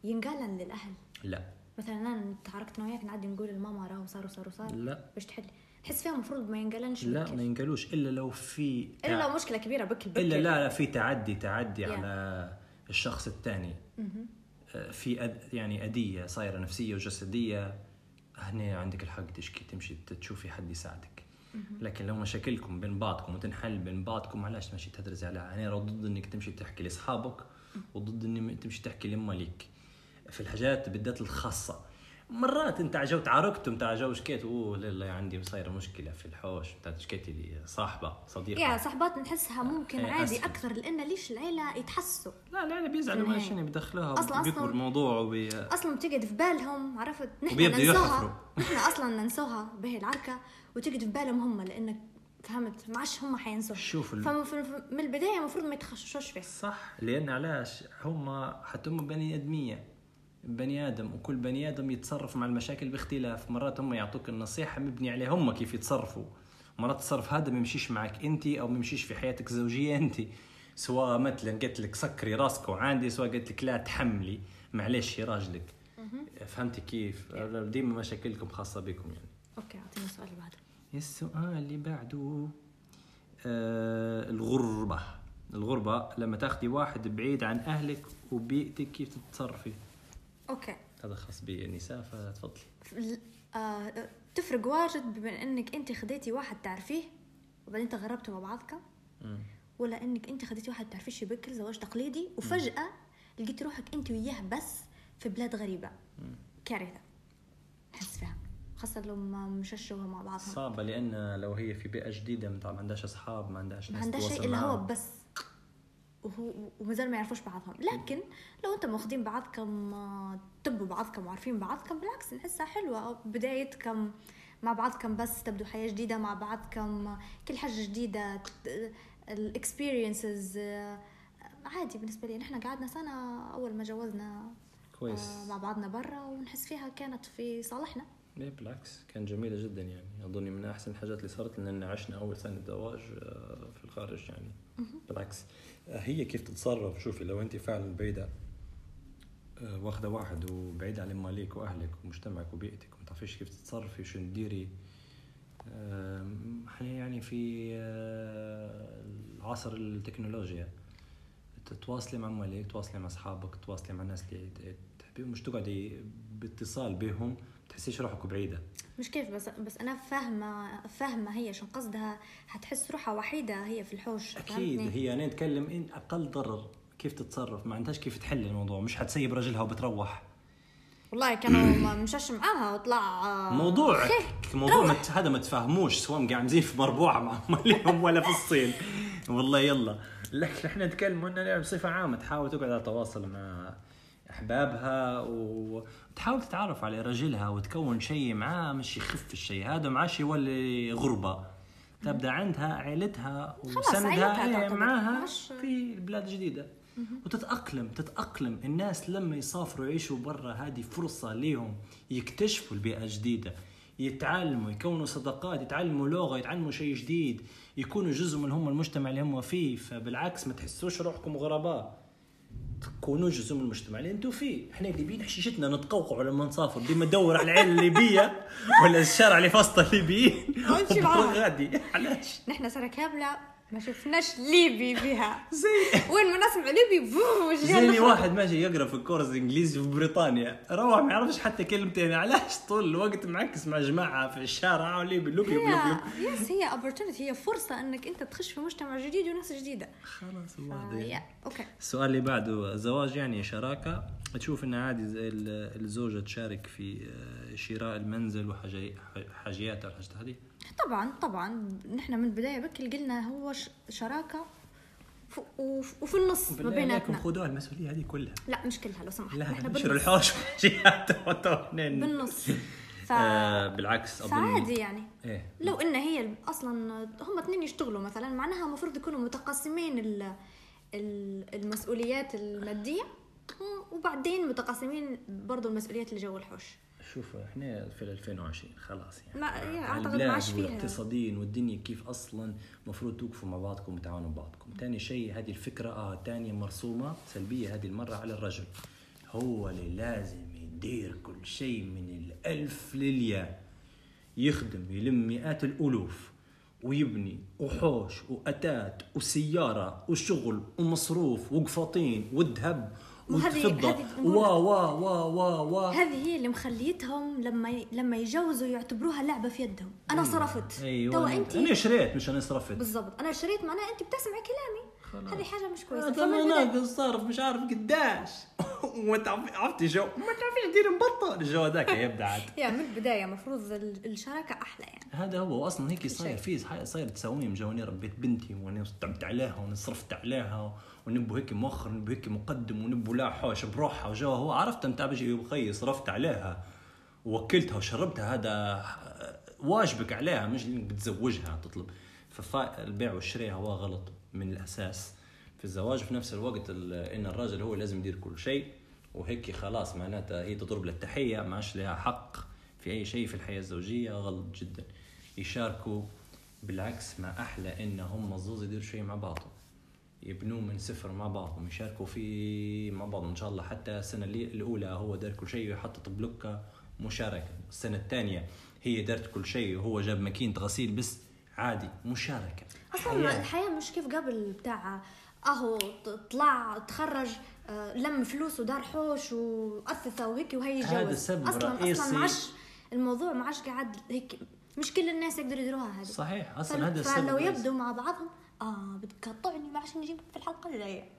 ينقال للأهل؟ لا. مثلا أنا تعاركت أنا وياك نعدي نقول لماما راهو صار وصار وصار لا. باش تحل. تحس فيها المفروض ما ينقالنش لا بكل. ما ينقالوش إلا لو في إلا لو مشكلة كبيرة بكل بكل إلا لا لا في تعدي تعدي Yeah. على الشخص الثاني. في أد يعني اذيه صايرة نفسية وجسدية. هنا عندك الحق تشكي تمشي تشوفي حد يساعدك. لكن لو مشاكلكم بين بعضكم وتنحل بين بعضكم علاش تمشي تهدرزي عليها هنا راه ضد إنك تمشي تحكي لأصحابك وضد انك تمشي تحكي لما ليك في الحاجات بالذات الخاصة. مرات انت عجو تعاركت انت عجو شكيت أوه لا لا عندي صايره مشكلة في الحوش. انت شكيتي لي صاحبة صديقة. يا صحبات نحسها ممكن إيه، عادي أسهل. أكثر لأن ليش العيلة يتحسوا؟ لا لا لا بيزعلوا في ما النهاية. شنو بدخلوها أصلاً- بيكبر أصلاً- الموضوع وبي... أصلا بتقعد في بالهم عرفت؟ نحن. ننسوها. نحن أصلا ننسوها به العركة وتقعد في بالهم هم لأنك فهمت؟ ما عادش هم حينسوها شوف ال- فمن البداية المفروض ما يتخشوش فيه صح لأن علاش؟ هم حتى هم بني آدمية. بني آدم وكل بني آدم يتصرف مع المشاكل باختلاف. مرات هم يعطوك النصيحة مبني عليها هم كيف يتصرفوا. مرات التصرف هذا ما يمشيش معك أنت أو ما يمشيش في حياتك الزوجية أنت. سواء مثلا قلت لك سكري راسك وعندي سواء قلت لك لا تحملي. معلش يا راجلك. فهمتي كيف؟ ديما مشاكلكم خاصة بكم يعني. okay أعطيني السؤال اللي بعده السؤال اللي بعده آه الغربة. الغربة لما تاخدي واحد بعيد عن أهلك وبيئتك كيف تتصرفي؟ أوكي. هذا خاص بالنساء فتفضلي. آه تفرق واجد بما إنك أنت خديتي واحد تعرفيه وبعدين تغربتوا مع بعضكم ولا إنك أنت خديتي واحد تعرفيش بكر زواج تقليدي وفجأة لقيتي روحك أنت وياه بس في بلاد غريبة. كارثة. أحس فيها. خاصة لو ما مششوا مع بعضهم صعبة لأن لو هي في بيئة جديدة ما عندهاش أصحاب ما عندهاش ما عندهاش شيء إلا هو. بس. ومازال ما يعرفوش بعضهم. لكن لو أنتم واخدين بعضكم آه، تبوا بعضكم وعارفين بعضكم بالعكس نحسها حلوة. بدايتكم مع بعضكم بس تبدو حياة جديدة مع بعضكم آه، كل حاجة جديدة الاكسبيرينسز عادي بالنسبة لي. نحن قعدنا سنة أول ما جوزنا كويس. آه، مع بعضنا برا ونحس فيها كانت في صالحنا. إيه بالعكس كان جميلة جدا يعني. أظن من أحسن الحاجات اللي صارت لأن عشنا أول سنة زواج آه، في الخارج يعني. بالعكس. آه، هي كيف تتصرف؟ شوفي لو أنت فعلا بعيدة آه، واخدة واحد وبعيدة عن مالك وأهلك ومجتمعك وبيئتك وما تعرفيش كيف تتصرفي وشو تديري. إحنا يعني في العصر التكنولوجيا. تتواصلي مع مالك تتواصلي مع أصحابك تتواصلي مع الناس اللي تحبيهم مش تقعدي باتصال بهم تحسيش روحك بعيدة. مش كيف بس بس أنا فاهمة فاهمة هي شو قصدها. هتحس روحها وحيدة هي في الحوش أكيد فهمتني؟ هي أنا نتكلم إن أقل ضرر كيف تتصرف ما عندهاش كيف تحل الموضوع. مش حتسيب رجلها وبتروح. والله كانوا ما مشاش معاها وطلع آه، موضوع. موضوع ما ت- هذا ما تفهموش سواء قاعدين في مربوعه مع اماليهم ولا في الصين. والله يلا. لكن إحنا نتكلم انها بصفه عامة تحاول تقعد على تواصل مع أحبابها وتحاول تتعرف على رجلها وتكون شيء معاه مش يخف الشيء. هذا معاش يولي غربة. تبدأ عندها عيلتها عيلتها وسندها إيه. معاها في بلاد جديدة. وتتأقلم تتأقلم. الناس لما يسافروا يعيشوا برا هذه فرصة ليهم يكتشفوا البيئة الجديدة يتعلموا يكونوا صداقات يتعلموا لغة يتعلموا شيء جديد. يكونوا جزء من هم المجتمع اللي هم فيه. فبالعكس ما تحسوش روحكم غرباء. تكونوا جزء من المجتمع. اللي أنتم فيه إحنا الليبيين حشيشتنا نتقوقعوا لما نسافر. ديما ندور على العيله الليبية ولا الشارع اللي في وسط الليبيين. غادي. علاش؟ نحن سنه كامله ما شفناش ليبي فيها زي وين ما نسمع ليبي زي اللي واحد ماشي يقرأ في course انجليزي في بريطانيا. روح ما يعرفش حتى كلمتين. علاش طول الوقت معكس مع جماعة في الشارع؟ وليبي loop loop loop هي loop yes هي opportunity هي فرصة إنك أنت تخش في مجتمع جديد وناس جديدة. خلاص آه، واضح yeah okay السؤال اللي بعده الزواج يعني شراكة؟ تشوف إن عادي الزوجة تشارك في آه، شراء المنزل وحاجياتها والحاجات هذه؟ طبعا طبعا. نحن من البداية بكل قلنا هو شراكة وفي النص ما بيناتنا. خذوها المسؤولية هذه كلها. لا مش كلها لو سمحت. لا نحن نشر بالنص. الحوش بالنص. ف... آه بالعكس أظن فعادي يعني. إيه لو إن هي أصلا هم اثنين يشتغلوا مثلا معناها المفروض يكونوا متقاسمين ال- ال- المسؤوليات المادية وبعدين متقاسمين برضو المسؤوليات اللي جو الحوش. شوف إحنا في 2020 خلاص يعني. ما- على أعتقد البلاد ما عادش فيها. والاقتصاديين والدنيا كيف أصلا المفروض توقفوا مع بعضكم وتعاونوا بعضكم. ثاني شيء هذه الفكرة آه ثانية مرسومة سلبية هذه المرة على الرجل. هو اللي لازم يدير كل شيء من الألف للياء. يخدم يلم مئات الألوف ويبني وحوش وأتات وسيارة وشغل ومصروف وقفاطين وذهب نقول وا وا وا وا وا. هذه هي اللي مخليتهم لما ي... لما يجوزوا يعتبروها لعبة في يدهم. أنا صرفت. أيوه أنا- انت أنا شريت مش أنا صرفت. بالضبط. أنا شريت معناها انت بتسمعي كلامي. هذه حاجة مش كويسة. أنا ناقص صارف مش عارف قداش. وانت عرف- عرفتي جو ما تعرفيش دير مبطل. الجو هذاك يبدأ عاد. يا من البداية المفروض ال- الشراكة أحلى يعني. هذا هو. واصلا هيك صاير. في صاير تساويم. جو ربيت بنتي وأنا تعبت عليها وأنا صرفت عليها. ونبو هيك مؤخر نبو هيك مقدم ونبو لا حوش بروحها وجو هو. عرفت أنت بيجي بخي صرفت عليها ووكلتها وشربتها هذا واجبك عليها مش إنك بتزوجها تطلب. فالبيع والشراء هو غلط من الأساس. في الزواج في نفس الوقت ال- إن الراجل هو لازم يدير كل شيء وهيك خلاص معناتها هي تضرب للتحيه ما عادش لها حق في أي شيء في الحياة الزوجية غلط جدا. يشاركوا بالعكس ما أحلى إن هم الزوز يديروا شيء مع بعضهم. يبنوا من صفر مع بعضهم يشاركوا في مع بعض إن شاء الله حتى السنة اللي- الأولى هو دار كل شيء ويحطط بلوكة مشاركة السنة الثانية هي دارت كل شيء وهو جاب ماكينة غسيل بس عادي مشاركة أصلا حياة. الحياة مش كيف قبل بتاع أهو طلع تخرج آه، لم فلوس ودار حوش واثث وهيك وهي يتجوز هذا سبب أصلا رئيسي. أصلا معش الموضوع معش قاعد هيك مش كل الناس يقدروا يديروها هذه صحيح أصلا هذا السبب فلو. يبدوا مع بعضهم آه بتقطعني ما عشان نجيبك في الحلقة الجايه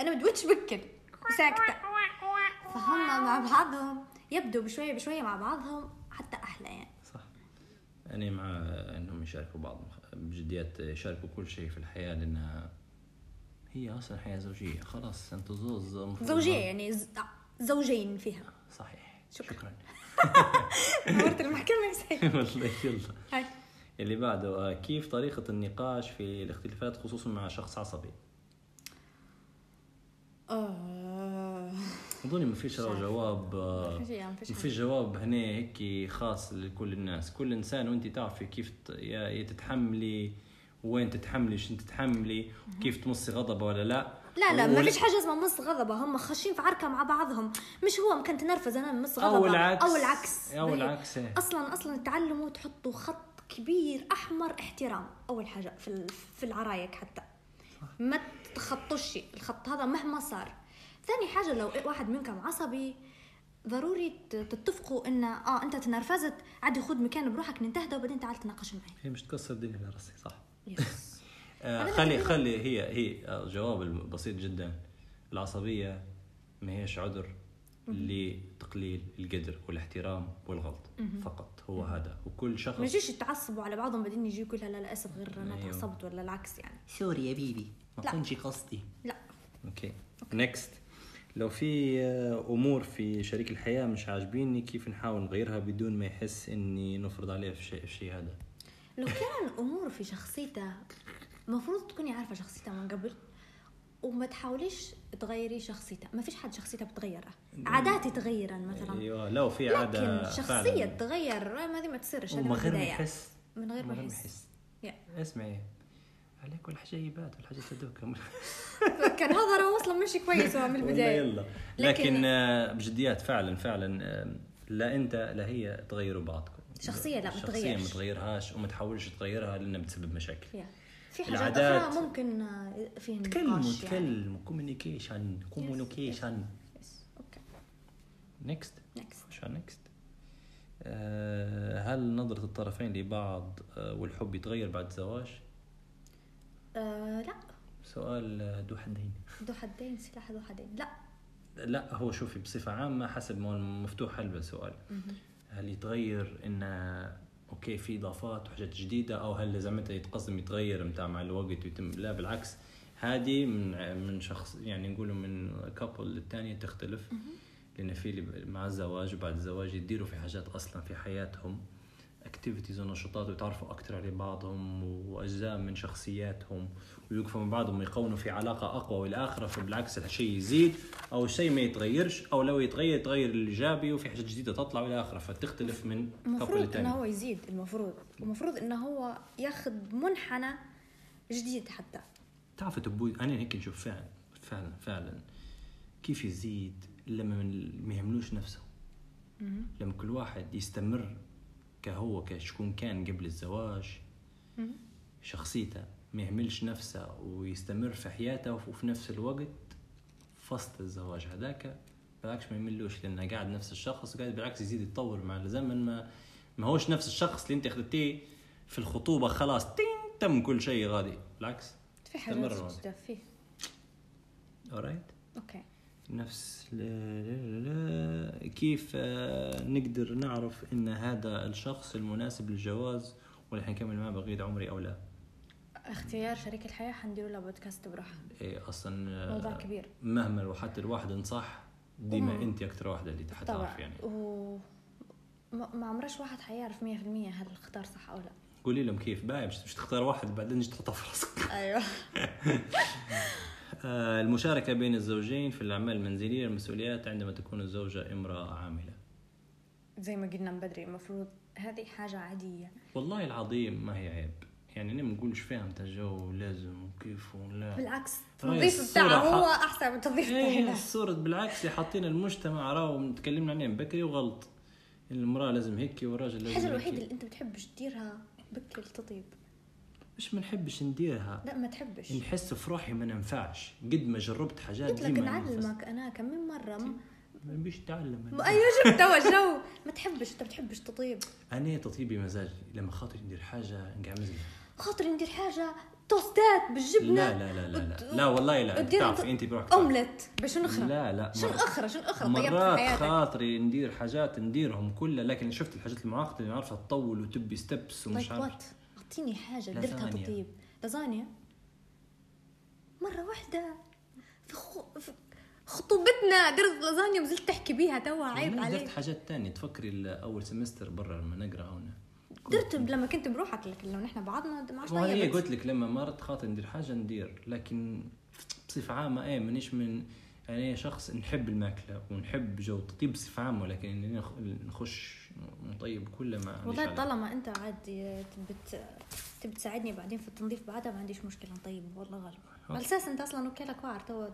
أنا بدويتش بكل وساكته فهم مع بعضهم يبدوا بشوية بشوية مع بعضهم حتى أحلى يعني. صح. أنا مع أنهم يشاركوا بعض بجديات يشاركوا كل شيء في الحياة لأنها هي أصلا حياة زوجية. خلاص أنتوا زوز زوجية يعني ز- زوجين فيها. صحيح. شكراً. شكرا. نورت المحكمة يا سيدي والله يلا. هاي. اللي بعده آه، كيف طريقة النقاش في الاختلافات خصوصا مع شخص عصبي؟ آه. أظن ما فيش. جواب آه، ما ما فيش جواب هنا هيك خاص لكل الناس. كل إنسان وأنت تعرفي كيف تتحملي وين تتحملي شنو تتحملي كيف تمصي غضبه ولا لا. لا لا ما فيش حاجة اسمها مص غضبه هم خاشين في عركة مع بعضهم. مش هو ممكن تنرفز أنا مص غضبه أو العكس. أو العكس. أو العكس. أصلا أصلا تعلموا تحطوا خط كبير أحمر احترام أول حاجة في في العرايك حتى. ما تخطوش الخط هذا مهما صار. ثاني حاجة لو واحد منكم عصبي ضروري تتفقوا إن آه أنت تنرفزت عادي خذ مكان بروحك ننتهدى وبعدين تعال تناقش معي. هي مش تكسر الدنيا على راسي صح. yes آه أنا خلي خلي هي هي آه، الجواب البسيط جدا. العصبية ما هيش عذر لتقليل القدر والاحترام والغلط فقط. هو هذا. وكل شخص ما يجيش يتعصبوا على بعضهم بعدين يجي يقول لا لا أسف غير أنا أيوه. تعصبت ولا العكس يعني. sorry يا baby. ما لا. كنش قصدي. لا. okay. next لو في آه، أمور في شريك الحياة مش عاجبيني كيف نحاول نغيرها بدون ما يحس إني نفرض عليه في شيء في شيء هذا؟ لو كان امور في شخصيته المفروض تكوني عارفة شخصيته من قبل. وما تحاوليش تغيري شخصيته ما فيش حد شخصيته بتغيرها. عادات يتغيرن مثلا. أيوه لو في لكن عادة شخصية فعلاً تغير ما دي ما تصيرش. هذه ومن غير ما. يحس. من غير من ما يحس. يا. اسمعي. عليك والحجيبات والحاجات هذوك كان هذا راه أصلا مشي كويس هو من البداية. يلا. لكن- لكن آه، بجديات فعلا فعلا لا أنت لا هي تغيروا بعضكم. شخصية لا، ما شخصية تغيرش. ما تغيرها وما تحاولش تغيرها لأنها بتسبب مشاكل. yeah. في حاجات العادات- أخرى ممكن آه، فيه تكلموا يعني. تكلموا communication communication. okay next next next هل نظرة الطرفين لبعض آه، والحب يتغير بعد الزواج؟ آه لا. سؤال ذو حدين. ذو حدين سلاح ذو حدين. لا. لا هو شوفي بصفة عامة حسب ما مفتوح هذا السؤال هل يتغير إن okay في إضافات وحاجات جديدة أو هل لازمتها يتقسم يتغير متاع مع الوقت ويتم لا بالعكس. هذه من من شخص يعني نقولوا من couple للثانية تختلف لأن في مع الزواج وبعد الزواج يديروا في حاجات أصلا في حياتهم. activities ونشاطات ويتعرفوا أكثر على بعضهم وأجزاء من شخصياتهم ويوقفوا مع بعضهم ويكونوا في علاقة أقوى والى اخره فبالعكس الشيء يزيد أو الشيء ما يتغيرش أو لو يتغير يتغير الإيجابي وفي حاجات جديدة تطلع والى آخرة فتختلف من المفروض إنه هو يزيد المفروض المفروض إنه هو ياخذ منحنى جديد حتى. تعرف تبوي أنا هيك نشوف فعلا فعلا فعلا. كيف يزيد لما ما يهملوش نفسه؟ لما كل واحد يستمر كهو كشكون كان قبل الزواج شخصيته ما يهملش نفسه ويستمر في حياته وفي نفس الوقت فصل الزواج هذاك. بالعكس ما يملوش لأنه قاعد نفس الشخص قاعد بالعكس يزيد يتطور مع الزمن. ما ما هوش نفس الشخص اللي انت أخذتيه في الخطوبة خلاص تين تم كل شيء غادي. بالعكس في حاجات. جديدة فيه alright okay. نفس لا لا لا كيف آه، نقدر نعرف إن هذا الشخص المناسب للجواز ولا حنكمل معه بقية عمري أو لا؟ اختيار شريك الحياة حنديروا له بودكاست بروحه إيه أصلا آه، موضوع كبير. مهما لو حتى الواحد انصح ديما. أنت أكثر واحدة اللي حتعرف يعني. و ما عمرش واحد حيعرف 100% هل اختار صح أو لا. قولي لهم كيف باي مش, تختار واحد بعدين تجي تحطه في راسك. أيوه. آه، المشاركة بين الزوجين في الأعمال المنزلية المسؤوليات عندما تكون الزوجة امرأة عاملة. زي ما قلنا من بدري المفروض هذه حاجة عادية. والله العظيم ما هي عيب. يعني أنا ما نقولش فهمت الجو لازم وكيف ولا. بالعكس التنظيف بتاعه هو أحسن من التنظيف بتاعنا الصورة بالعكس حاطين المجتمع راهو تكلمنا عليه بكري وغلط. المرأة لازم هيك والراجل لازم الحاجة. الوحيدة اللي أنت بتحبش تديرها بكل التطيب مش ما نحبش نديرها. لا ما تحبش. نحس في روحي ما ننفعش. قد ما جربت حاجات قلت لك نعلمك. أنا كم من مرة ما ما نبيش نتعلم ما- أيوه شفت توا الجو ما تحبش أنت بتحبش تطيب. أنا تطيبي مزاجي لما خاطري ندير حاجة نقعمز خاطري ندير حاجة توستات بالجبنة. لا لا لا لا لا, لا والله لا. تعرفي انت بروحك. أومليت. باش نخرى لا لا شنو أخرى شنو أخرى مرات حياتك. خاطري ندير حاجات نديرهم كلها. لكن شفت الحاجات المعقدة اللي عارفة تطول وتبي ستبس ومش لايك عارف. أعطيني حاجة درتها. تطيب لازانيا مرة واحدة في, خو... في خطوبتنا درت لازانيا وزلت تحكي بيها توا عيب لا، عليك. درت حاجات تانية. تفكري أول سمستر برا لما نقرأ هنا. درت لما كنت بروحك لكن لو نحن بعضنا ما عادش طيبت. قلت لك لما مرت خاطر ندير حاجة ندير لكن بصفة عامة إيه مانيش من يعني شخص نحب الماكلة ونحب جو التطيب بصفه عامه ولكن نخ- نخش نطيب كله ما والله. طالما أنت عادي تبي ت- تبي تساعدني بعدين في التنظيف بعدها ما عنديش مشكلة نطيب والله غالب على أساس أنت أصلا وكالك واعر تو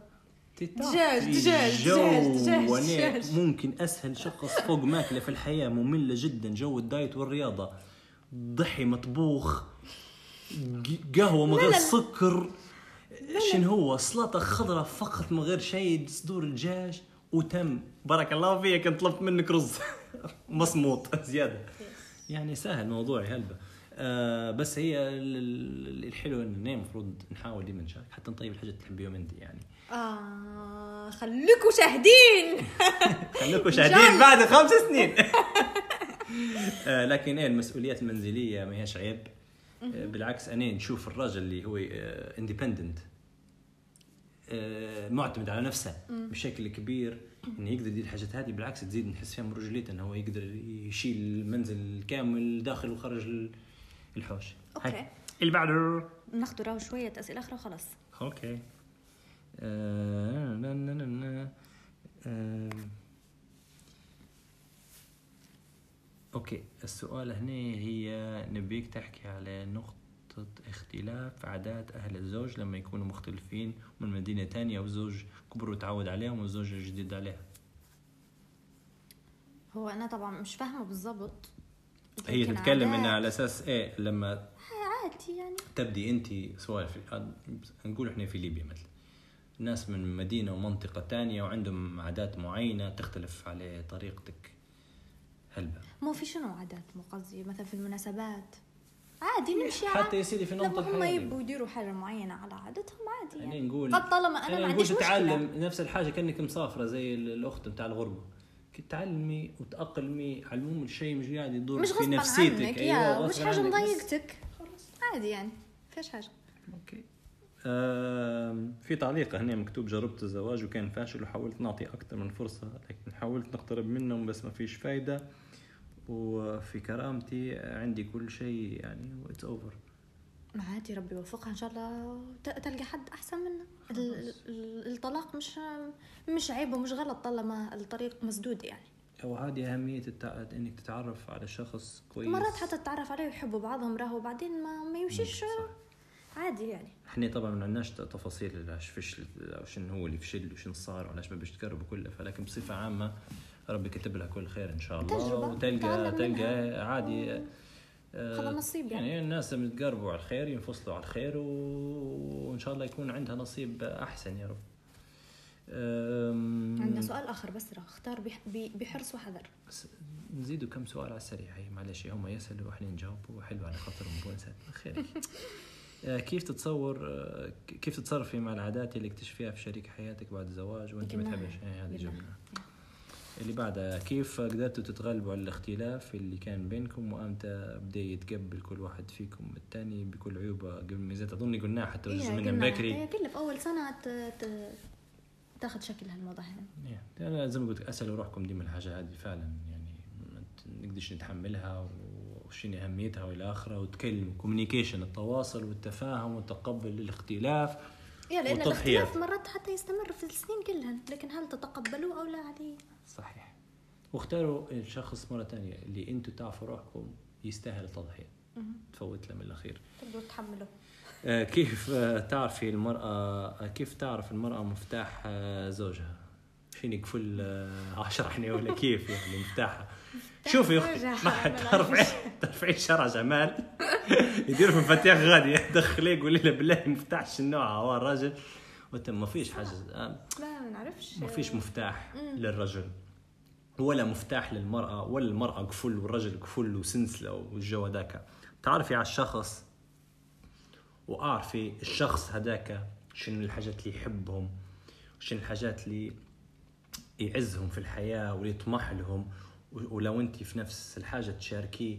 دجاج، دجاج، دجاج، وأنا. ممكن أسهل شخص فوق ماكلة في الحياة ممله جدا جو ال diet والرياضة ضحي مطبوخ قهوة من غير. سكر شنو هو؟ سلطه خضراء فقط من غير شيء صدور الدجاج وتم. بارك الله فيك انت طلبت منك رز. مصموط زيادة. يعني سهل موضوعي هلبة آه بس هي ال- ال- الحلو إن المفروض نحاول ديما نشارك. حتى نطيب الحاجات اللي تحبيهم انت يعني. آه خليكوا شاهدين. خليكم شاهدين. بعد خمس سنين. آه، لكن إيه المسؤوليات المنزلية ما هيش عيب. بالعكس أنا نشوف الراجل اللي هو اندبندنت معتمد على نفسه بشكل كبير إنه يقدر يدير الحاجات هذه. بالعكس تزيد نحس فيها من رجوليته إنه هو يقدر يشيل المنزل كامل داخل وخارج ال- الحوش. هاي. اللي بعده. ناخذ راو شوية أسئلة أخرى وخلاص. okay. آه، okay السؤال هنا هي نبيك تحكي على نقطة اختلاف عادات أهل الزوج لما يكونوا مختلفين من مدينة تانية وزوج كبر وتعود عليهم وزوج جديد عليها. هو أنا طبعا مش فاهمة بالضبط. هي تتكلم إنها على أساس إيه؟ لما عادي يعني. تبدي أنت سواء في نقول إحنا في ليبيا مثلا. ناس من مدينة ومنطقة تانية وعندهم عادات معينة تختلف على طريقتك. هلبة. مو في شنو عادات مو قصدي؟ مثلا في المناسبات. عادي نمشي حتى يا سيدي في نمط لما هم الحياة يبوا يديروا حاجة معينة على عادتهم عادي يعني. يعني نقول فطالما أنا ما يعني عنديش نقول تتعلم مشكله نفس الحاجة كأنك مسافرة زي ال- الأخت بتاع الغربة. تعلمي وتأقلمي على العموم الشيء مش قاعد يدور مش في نفسيتك. عنك غصباً مش حاجة مضايقتك. عادي يعني فيش حاجة. أوكي. في تعليق هنا مكتوب جربت الزواج وكان فاشل وحاولت نعطي أكثر من فرصة لكن حاولت نقترب منهم بس ما فيش فايدة. وفي كرامتي عندي كل شيء يعني it's over ما عادي ربي يوفقها إن شاء الله. تلقى حد أحسن منه. ال- ال- الطلاق مش مش عيب ومش غلط طالما الطريق مسدود يعني. وهذه أهمية التع... إنك تتعرف على شخص كويس. مرات حتى تتعرف عليه ويحبوا بعضهم راهو بعدين ما ما يمشيش. عادي يعني. إحنا طبعا ما عندناش تفاصيل علاش فشل أو شنو هو اللي فشل وشنو صار وعلاش ما باش تقربوا كله فلكن بصفة عامة ربي كتب لها كل خير إن شاء الله تجربة، وتلقى تلقى منها. عادي آه، هذا نصيب يعني. يعني الناس لما يتقربوا على الخير ينفصلوا على الخير و... وإن شاء الله يكون عندها نصيب أحسن يا رب أم... عندنا سؤال آخر بس راه أختار بح- بحرص وحذر نزيدوا كم سؤال على السريع هي معلش هم يسألوا وإحنا نجاوبوا حلو على خاطرهم بونسات خير آه، كيف تتصور آه، كيف تتصرفي مع العادات اللي اكتشفيها في شريك حياتك بعد الزواج وأنت ما. تحبش هذه قلناها. اللي بعدها كيف قدرتوا تتغلبوا على الاختلاف اللي كان بينكم وامتى بدأ يتقبل كل واحد فيكم الثاني بكل عيوبه؟ قبل ميزات اظني قلناها حتى إيه، قلنا- بكري. هي كلها في أول سنة ت... ت... تاخذ شكل هالموضوع هذا يعني أنا زي ما قلت اسالوا روحكم ديما الحاجة هذه فعلا يعني ما نقدرش نتحملها وشنو أهميتها وإلى آخره وتكلموا. كوميونيكيشن التواصل والتفاهم والتقبل للاختلاف يا لأن والتضحيات. الاختلاف مرات حتى يستمر في السنين كلها لكن هل تتقبلوه أو لا عادي صحيح واختاروا الشخص مرة ثانية اللي أنتم تعرفوا روحكم يستاهل التضحيه تفوت له من الأخير. تقدروا تتحملوا آه، كيف تعرفي المرأة آه، كيف تعرف المرأة مفتاح آه، زوجها؟ شنو قفل آه، اشرحني ولا كيف يعني مفتاحها؟ شوفي يا أختي ما حد ترفعي ترفعي شرع جمال؟ يدير في مفاتيح غادي دخليه قولي له بالله مفتاح شنو هو الراجل وانت ما فيش حاجة. لا ما نعرفش. ما فيش مفتاح للرجل. ولا مفتاح للمرأة ولا المرأة قفل والرجل قفل وسنسلة والجو هذاك. تعرفي على الشخص وأعرفي الشخص هذاك شنو الحاجات اللي يحبهم شنو الحاجات اللي يعزهم في الحياة واللي يطمح لهم. ولو أنت في نفس الحاجة تشاركيه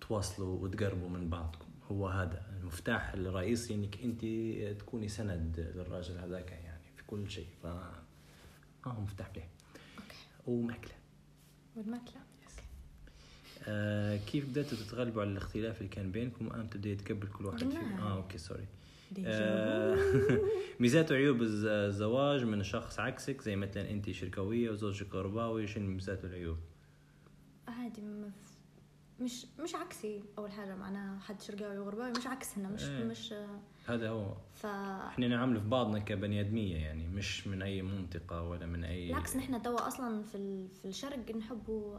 تواصلوا وتقربوا من بعضكم. هو هذا المفتاح الرئيسي إنك انت تكوني سند للراجل هذاك يعني في كل شيء. ف هو مفتاح okay وماكلة. والماكلة؟ آه كيف بدأتوا تتغلبوا على الاختلاف اللي كان بينكم؟ وامتى بدا يتقبل كل واحد فيكم. آه okay sorry آه، ميزات وعيوب الز- الزواج من شخص عكسك زي مثلا أنت شركوية وزوجك غرباوي شنو الميزات والعيوب؟ عادي مش مش عكسي أول حاجة معناها حد شرقاوي وغرباوي مش عكسنا مش إيه. مش هذا هو. ف إحنا نعامل في بعضنا كبني آدمية يعني مش من أي منطقة ولا من أي بالعكس نحن توا أصلا في في الشرق نحبوا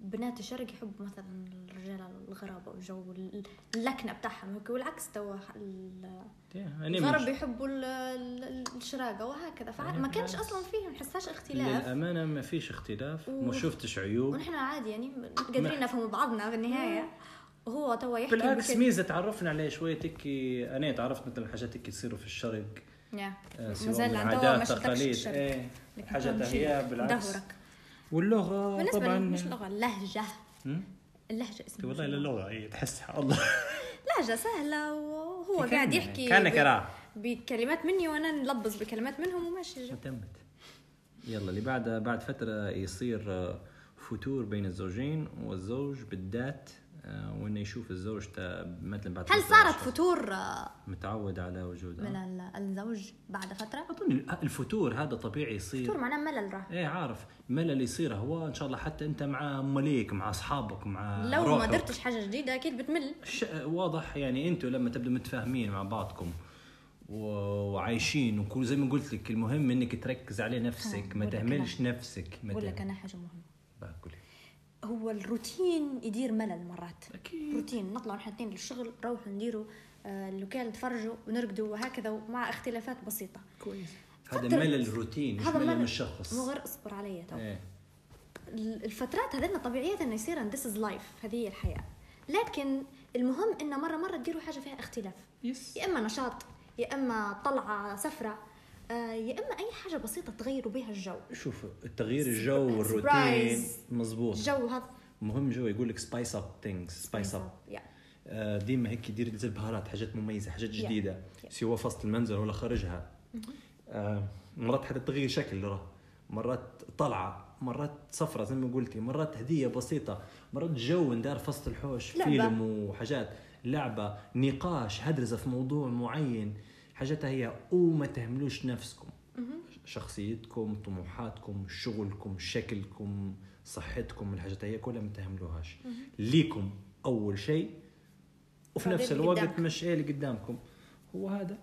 بنات الشرق يحبوا مثلا الرجال الغرابه والجو ال- اللكنة بتاعهم هيك والعكس توا الغرب يحبوا ال- ال- الشراقة وهكذا. فما كانش أصلا فيه ما نحسهاش اختلاف. للأمانة ما فيش اختلاف و- ما شفتش عيوب. ونحن عادي يعني قادرين نفهم بعضنا في النهاية. وهو توا يحكي بالعكس بكل- ميزة تعرفنا عليه شوية تكي أنا تعرفت مثلا حاجات تكي تصيروا في الشرق يا آه، مازال عادات تقاليد. إيه شيء هي بالعكس دهورك واللغة بالنسبة طبعا مش لغة اللهجه؟ اللهجة اسمها والله شو؟ اللغة هي تحسها الله لهجة سهلة وهو. قاعد يحكي كأنك ب- راه. بكلمات مني وأنا نلبس بكلمات منهم وماشي الجو تمت يلا اللي بعد بعد فترة يصير آه، فتور بين الزوجين والزوج بالذات وإنه يشوف الزوج مثلا بعد هل صارت فتور آه، متعود على وجودها. من ال- الزوج بعد فترة؟ أظن الفتور هذا طبيعي يصير. فتور معناه ملل راه إيه عارف. ملل يصير هو إن شاء الله حتى أنت مع مليك مع أصحابك مع لو ما روحك. درتش حاجة جديدة أكيد بتمل. ش... واضح يعني أنتوا لما تبدوا متفاهمين مع بعضكم. وعايشين وكل زي ما قلت لك المهم إنك تركز على نفسك ما بقول لك تهملش نفسك ما بقول لك أنا حاجة مهمة. بقى قولي. هو الروتين يدير ملل مرات. أكيد. روتين نطلع نحن الاثنين للشغل نروحوا نديروا آه، اللوكال نتفرجوا ونرقدوا وهكذا مع اختلافات بسيطة. كويس. هذا ملل روتين مش هذا ملل الشخص. مو غير اصبر علي تو. إيه. الفترات هذين طبيعية إنه يصير this is life هذه هي الحياة. لكن المهم إنه مرة مرة تديروا حاجة فيها اختلاف. yes يا إما نشاط يا إما طلعة سفرة. آه، يا إما أي حاجة بسيطة تغيروا بها الجو. شوف التغيير الجو والروتين. مزبوط الجو هذا. مهم جو يقول لك spice up things spice up آه، ديما هيك يدير زي البهارات حاجات مميزة حاجات Yeah. جديدة. Yeah. سواء وسط المنزل ولا خارجها. آه، مرات حتى تغيير شكل راه مرات طلعة مرات سفره زي ما قلتي. مرات هدية بسيطة. مرات جو ندار في وسط الحوش لعبة. فيلم وحاجات. لعبة نقاش هدرزه في موضوع معين. حاجاتها هي وما تهملوش نفسكم. شخصيتكم طموحاتكم شغلكم شكلكم صحتكم الحاجات هي كلها ما تهملوهاش. ليكم أول شيء وفي نفس الوقت. مش إيه اللي قدامكم. هو هذا.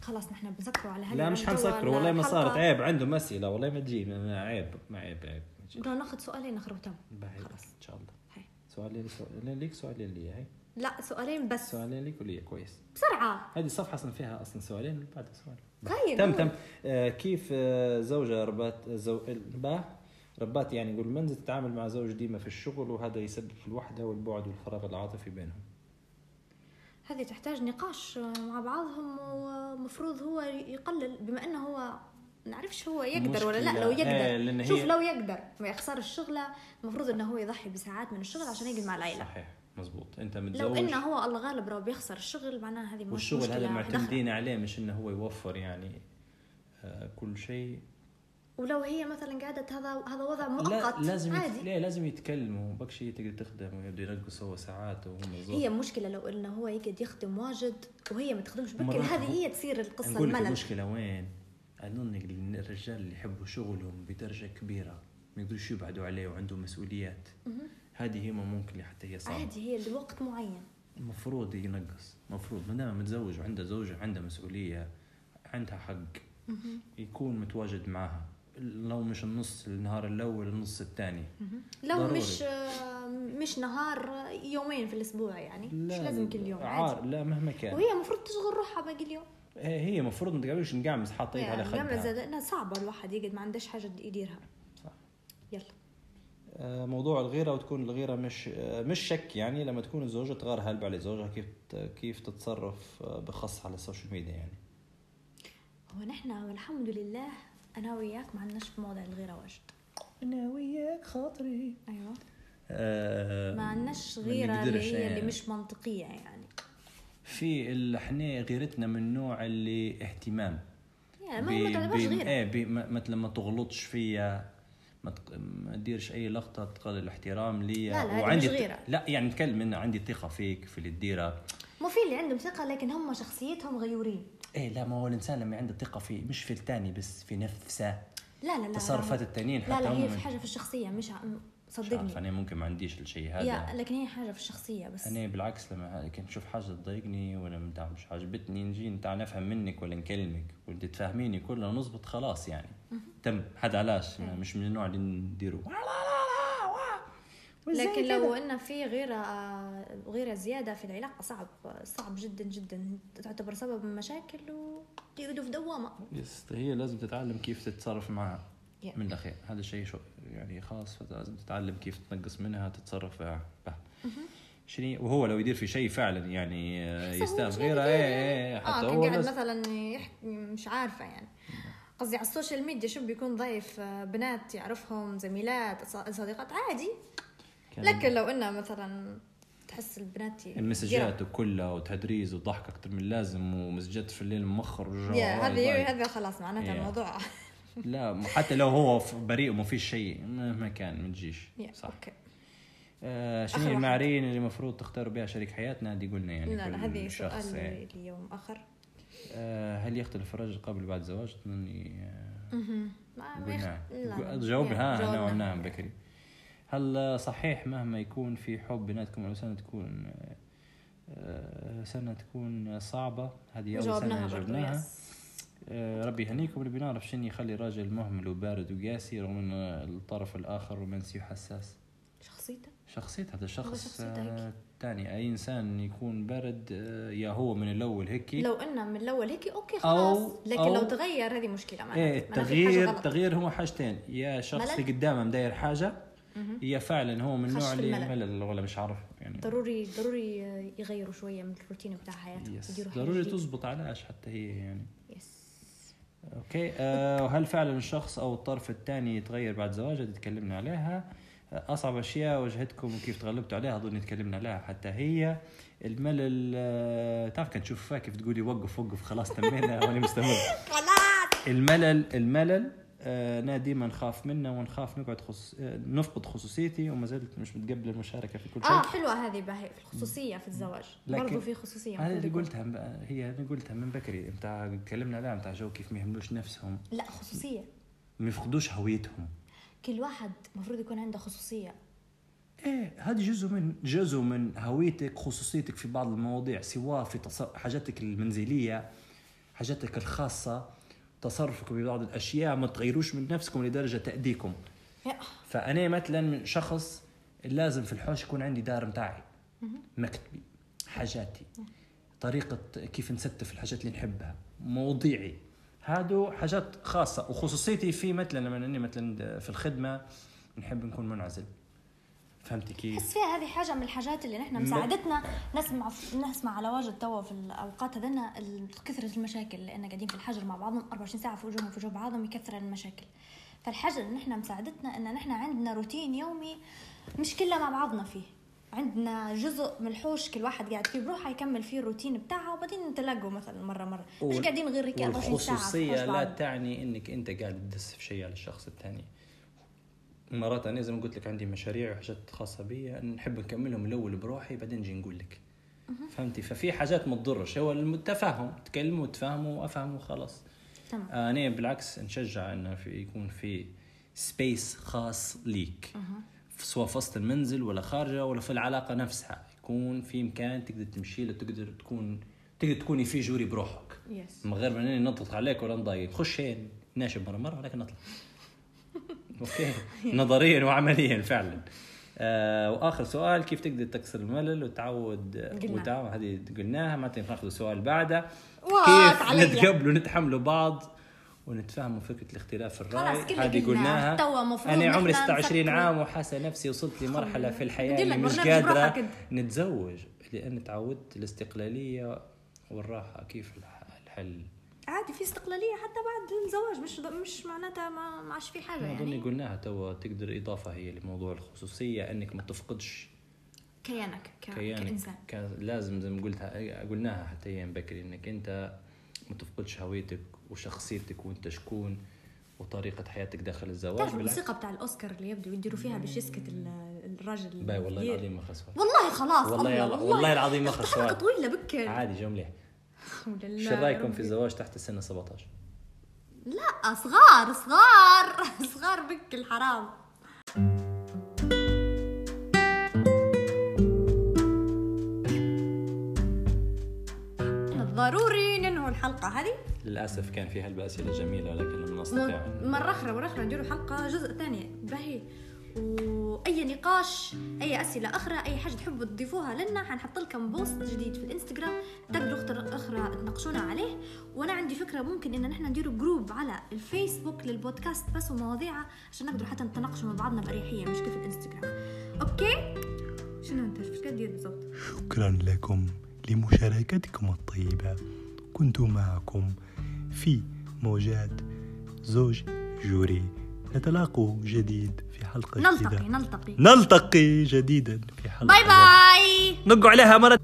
خلاص نحن بنسكروا على هذا لا مش حنسكر والله ما صارت. عيب عنده مسألة والله ما تجي. عيب ما عيب عيب. بدنا ناخذ سؤالين نخرب تم خلاص. إن شاء الله. سؤالين سؤالين ليك سؤالين لي. هاي. لا سؤالين بس. سؤالين ليك ولي كويس. بسرعة. هذه الصفحة أصلا فيها أصلا سؤالين بعد سؤال. طيب تم. تم. آه كيف آه زوجة ربات زو... با ربات يعني يقول المنزل تتعامل مع زوج ديما في الشغل وهذا يسبب في الوحدة والبعد والفراغ العاطفي بينهم. هذه تحتاج نقاش مع بعضهم ومفروض هو يقلل بما إنه هو نعرفش هو يقدر ولا لا. لو يقدر. إيه، لأن شوف لو يقدر ما يخسر الشغلة المفروض إنه هو يضحي بساعات من الشغل عشان يقعد مع العائله صحيح. مزبوط أنت لو متزوج. إنه هو الله غالب لو بيخسر الشغل معناها هذه مش والشغل هذا. معتمدين عليه مش إنه هو يوفر يعني آه كل شيء. ولو هي مثلا قعدت هذا هذا وضع لا مؤقت لازم يت... عادي. لا لازم يتكلموا. بكشي تقدر تخدم ويبدو ينقص هو ساعات وهم هي مشكلة لو إنه هو يقعد يخدم واجد وهي ما تخدمش. بكل هذه هي تصير القصة نقول الملل. المشكلة وين؟ أظن الرجال اللي يحبوا شغلهم بدرجة كبيرة ما يقدروش يبعدوا عليه وعنده مسؤوليات. هذه هي ما ممكن حتى هي صعبة. عادي هي لوقت معين. المفروض ينقص المفروض ما دام متزوج وعنده زوجة عنده مسؤولية عندها حق. يكون متواجد معها. لو مش النص النهار الأول النص الثاني. لو ضروري. مش مش نهار يومين في الأسبوع يعني. مش لا، لازم كل يوم عار لا مهما كان. وهي المفروض تشغل روحها باقي اليوم. هي المفروض ما تقعدوش نقعمز على يعني جامعة خدها. انها صعبة الواحد يقعد ما عندهش حاجة يديرها. صح. يلا. موضوع الغيرة وتكون الغيرة مش آه، مش شك يعني لما تكون الزوجة تغار هلب على زوجها كيف كيف تتصرف آه، بخص على السوشيال ميديا يعني. هو نحن والحمد لله أنا وياك ما عندناش في موضوع الغيرة واجد. أنا وياك خاطري. أيوه. آه، ما عندناش ما غيرة اللي هي اللي يعني. مش منطقية يعني. في إحنا غيرتنا من النوع اللي اهتمام. يعني ما ما تعتبرش بي- غيرة. إيه بي ما- مثل ما تغلطش فيا ما تديرش أي لقطة تقل الاحترام لي. لا، لا، وعندي مش غيرة. لا يعني نتكلم انه عندي ثقه فيك في اللي تديره. مو في اللي عندهم ثقة لكن هم شخصيتهم غيورين. إيه لا ما هو الإنسان لما عنده ثقه فيه مش في الثاني بس في نفسه. لا لا لا تصرفات لا. التانيين لا حتى لا هي هم. في حاجة في الشخصية مش مش عارف صدقني أنا ممكن ما عنديش الشيء يا هذا. لكن هي حاجة في الشخصية بس. أنا بالعكس لما كنت نشوف حاجة تضايقني ولا متاع مش عجبتني نجي نتاع نفهم منك ولا نكلمك وانت تفهميني كلنا نظبط خلاص يعني. تم حد علاش؟ ما- مش من النوع اللي نديروا لكن لو إن في غيرة غيرة زيادة في العلاقة صعب صعب جدا جدا. تعتبر سبب مشاكل وتقعدوا في دوامة. يس هي لازم تتعلم كيف تتصرف معها. Yeah. من الأخير. هذا الشيء شو يعني خلاص لازم تتعلم كيف تنقص منها تتصرف به. شنو وهو لو يدير في شيء فعلا يعني يستاهل. غيره عارف إيه إيه. آه حتى كان هو قاعد مثلا يحكي مش عارفة يعني. قصدي على ال social media شو بيكون ضيف؟ آه، بنات يعرفهم زميلات صديقات؟ عادي. كان لكن لو إنه مثلا تحس البنات المسجات وكلها وتدريس وضحك أكثر من اللازم ومسجات في الليل مؤخر وجو- هذه هذا خلاص معناتها يا. الموضوع. لا حتى لو هو بريء وما فيش شيء مهما كان ما تجيش. صح. أوكي آه شنو. المعايير اللي المفروض تختاروا بها شريك حياتنا؟ هذه قلنا يعني لا لا هذه سؤال يعني. اليوم آخر. آه هل يختلف الرجل قبل وبعد الزواج؟ آه قلنا. جاوبها. يا، أنا جاوبنا. وقلناها من بكري. هل صحيح مهما يكون في حب بيناتكم ولو سنة تكون آه، سنة تكون صعبة؟ هذه أول سنة جاوبناها ربي يهنيكم اللي بنعرف شنو يخلي الراجل مهمل وبارد وقاسي رغم ان الطرف الآخر رومانسي وحساس شخصيته شخصية هذا الشخص شخصيته هيك. آه، تاني أي إنسان يكون بارد آه، يا هو من الأول هيك لو إنه من الأول هيك okay أو- خلاص لكن أو- لو تغير هذه مشكلة معناتها إيه التغيير. التغيير هو حاجتين يا شخص؟ اللي قدامه مداير حاجة مهم. يا فعلا هو من النوع اللي. ملل ولا مش عارف يعني ضروري ضروري يغيروا شوية من الروتين بتاع حياتهم ضروري. تزبط علاش حتى هي يعني أوكي. أه وهل فعلا الشخص أو الطرف الثاني يتغير بعد زواج؟ هذه تكلمنا عليها. آه، أصعب أشياء واجهتكم وكيف تغلبتوا عليها أظن تكلمنا عليها حتى هي. الملل آه، تعرف كنت تشوفها كيف تقولي وقف وقف خلاص تمينا وأنا مستمر. خلاص. الملل الملل آه، أنا ديما نخاف منه ونخاف نقعد خص... آه، نفقد خصوصيتي وما زلت مش متقبل المشاركة في كل شيء. آه حلوة هذه باهي الخصوصية في الزواج. لكن برضو في خصوصية هذا اللي. قلتها هي أنا قلتها من بكري. متاع تكلمنا عليها متاع جو كيف ما يهملوش نفسهم. لا خصوصية. ما يفقدوش هويتهم. كل واحد المفروض يكون عنده خصوصية. إيه هذا جزء من جزء من هويتك خصوصيتك في بعض المواضيع سواء في تص... حاجاتك المنزلية حاجاتك الخاصة. تصرفك ببعض الأشياء ما تغيروش من نفسكم لدرجة تأذيكم. فأنا مثلا من شخص لازم في الحوش يكون عندي دار متاعي. مكتبي حاجاتي. طريقة كيف نستف الحاجات اللي نحبها. مواضيعي. هادو حاجات خاصة. وخصوصيتي في مثلا لما أني مثلا في الخدمة نحب نكون منعزل. فهمتي كيف؟ بس فيها هذه حاجة من الحاجات اللي نحن مساعدتنا. نسمع نسمع على واجد توا في الاوقات هذنا كثرة المشاكل لأن قاعدين في الحجر مع بعضهم 24 ساعة في وجوههم في وجوه بعضهم يكثر المشاكل. فالحاجة اللي نحن مساعدتنا إن نحن عندنا روتين يومي مش كلنا مع بعضنا فيه. عندنا جزء من الحوش كل واحد قاعد فيه بروحه يكمل فيه الروتين بتاعه وبعدين نتلاقوا مثلا مرة مرة. مش قاعدين غير هيك 24 ساعة حوش لا. تعني إنك أنت قاعد تدس في شيء على الشخص الثاني. مرات أنا زي ما قلت لك عندي مشاريع وحاجات خاصة بي نحب نكملهم الأول بروحي بعدين نجي نقول لك. فهمتي؟ ففي حاجات ما تضرش هو؟ التفاهم تكلموا وتفاهموا وافهموا وخلاص تمام. أنا بالعكس نشجع انه في يكون في space خاص ليك. سواء في وسط المنزل ولا خارجة ولا في العلاقة نفسها. يكون في مكان تقدر تمشي له تقدر تكون تقدر تكوني فيه جوري بروحك. من غير ما نضغط عليك ولا نضايق خش هين ناشب مرة مرة ولكن نطلع okay نظريا وعمليا فعلا آه وآخر سؤال كيف تقدر تكسر الملل وتعود قلنا. وتعود هذه قلناها ما ناخذ سؤال بعده كيف. نتقبلوا ونتحملوا بعض ونتفاهموا فكرة الاختلاف الرأي خلاص كلنا هذه قلناها. أنا عمري نحن 26 نفكر. عام وحاسة نفسي وصلت لمرحلة في الحياة اللي مش قادرة نتزوج لأن تعودت الاستقلالية والراحة كيف الح- الحل عادي في استقلالية حتى بعد الزواج مش مش معناتها ما ما عادش في حاجة اظن يعني. قلناها توا تقدر إضافة هي لموضوع الخصوصية أنك ما تفقدش كيانك ك... كيانك كإنسان. كان لازم زي ما قلتها قلناها حتى أيام بكري إنك أنت ما تفقدش هويتك وشخصيتك وأنت شكون وطريقة حياتك داخل الزواج تعرف الموسيقى بتاع الأوسكار اللي يبدو يديروا فيها باش يسكت ال- الراجل باي والله العظيم ما خسر والله خلاص والله الله يلا- والله. العظيم ما أخت خسر. حلقه طويلة بك عادي جو مليح شو رأيكم. في الزواج تحت سن 17 لا صغار صغار صغار بك الحرام. ضروري ننهوا الحلقة هذه. للأسف كان فيها الاسئله جميله ولكن لم نستطيع مرة أخرى مرة أخرى نديروا حلقة جزء ثاني. باهي. وأي نقاش أي أسئلة أخرى أي حاجة تحبوا تضيفوها لنا حنحط لكم post جديد في الإنستغرام تقدروا أخرى تناقشونا عليه. وأنا عندي فكرة ممكن إن نحن نديروا group على الفيسبوك للبودكاست بس ومواضيعها عشان نقدروا حتى نتناقشوا مع بعضنا بأريحية مش كيف الإنستغرام. okay؟ شنو أنت؟ إيش كدير بالضبط؟ شكرا لكم لمشاركتكم الطيبة. كنت معكم في موجات زوج جوري. نتلاقوا جديد في حلقة نلتقي جديدة. نلتقي نلتقي. جديدا في حلقة bye bye. نقوا عليها مرة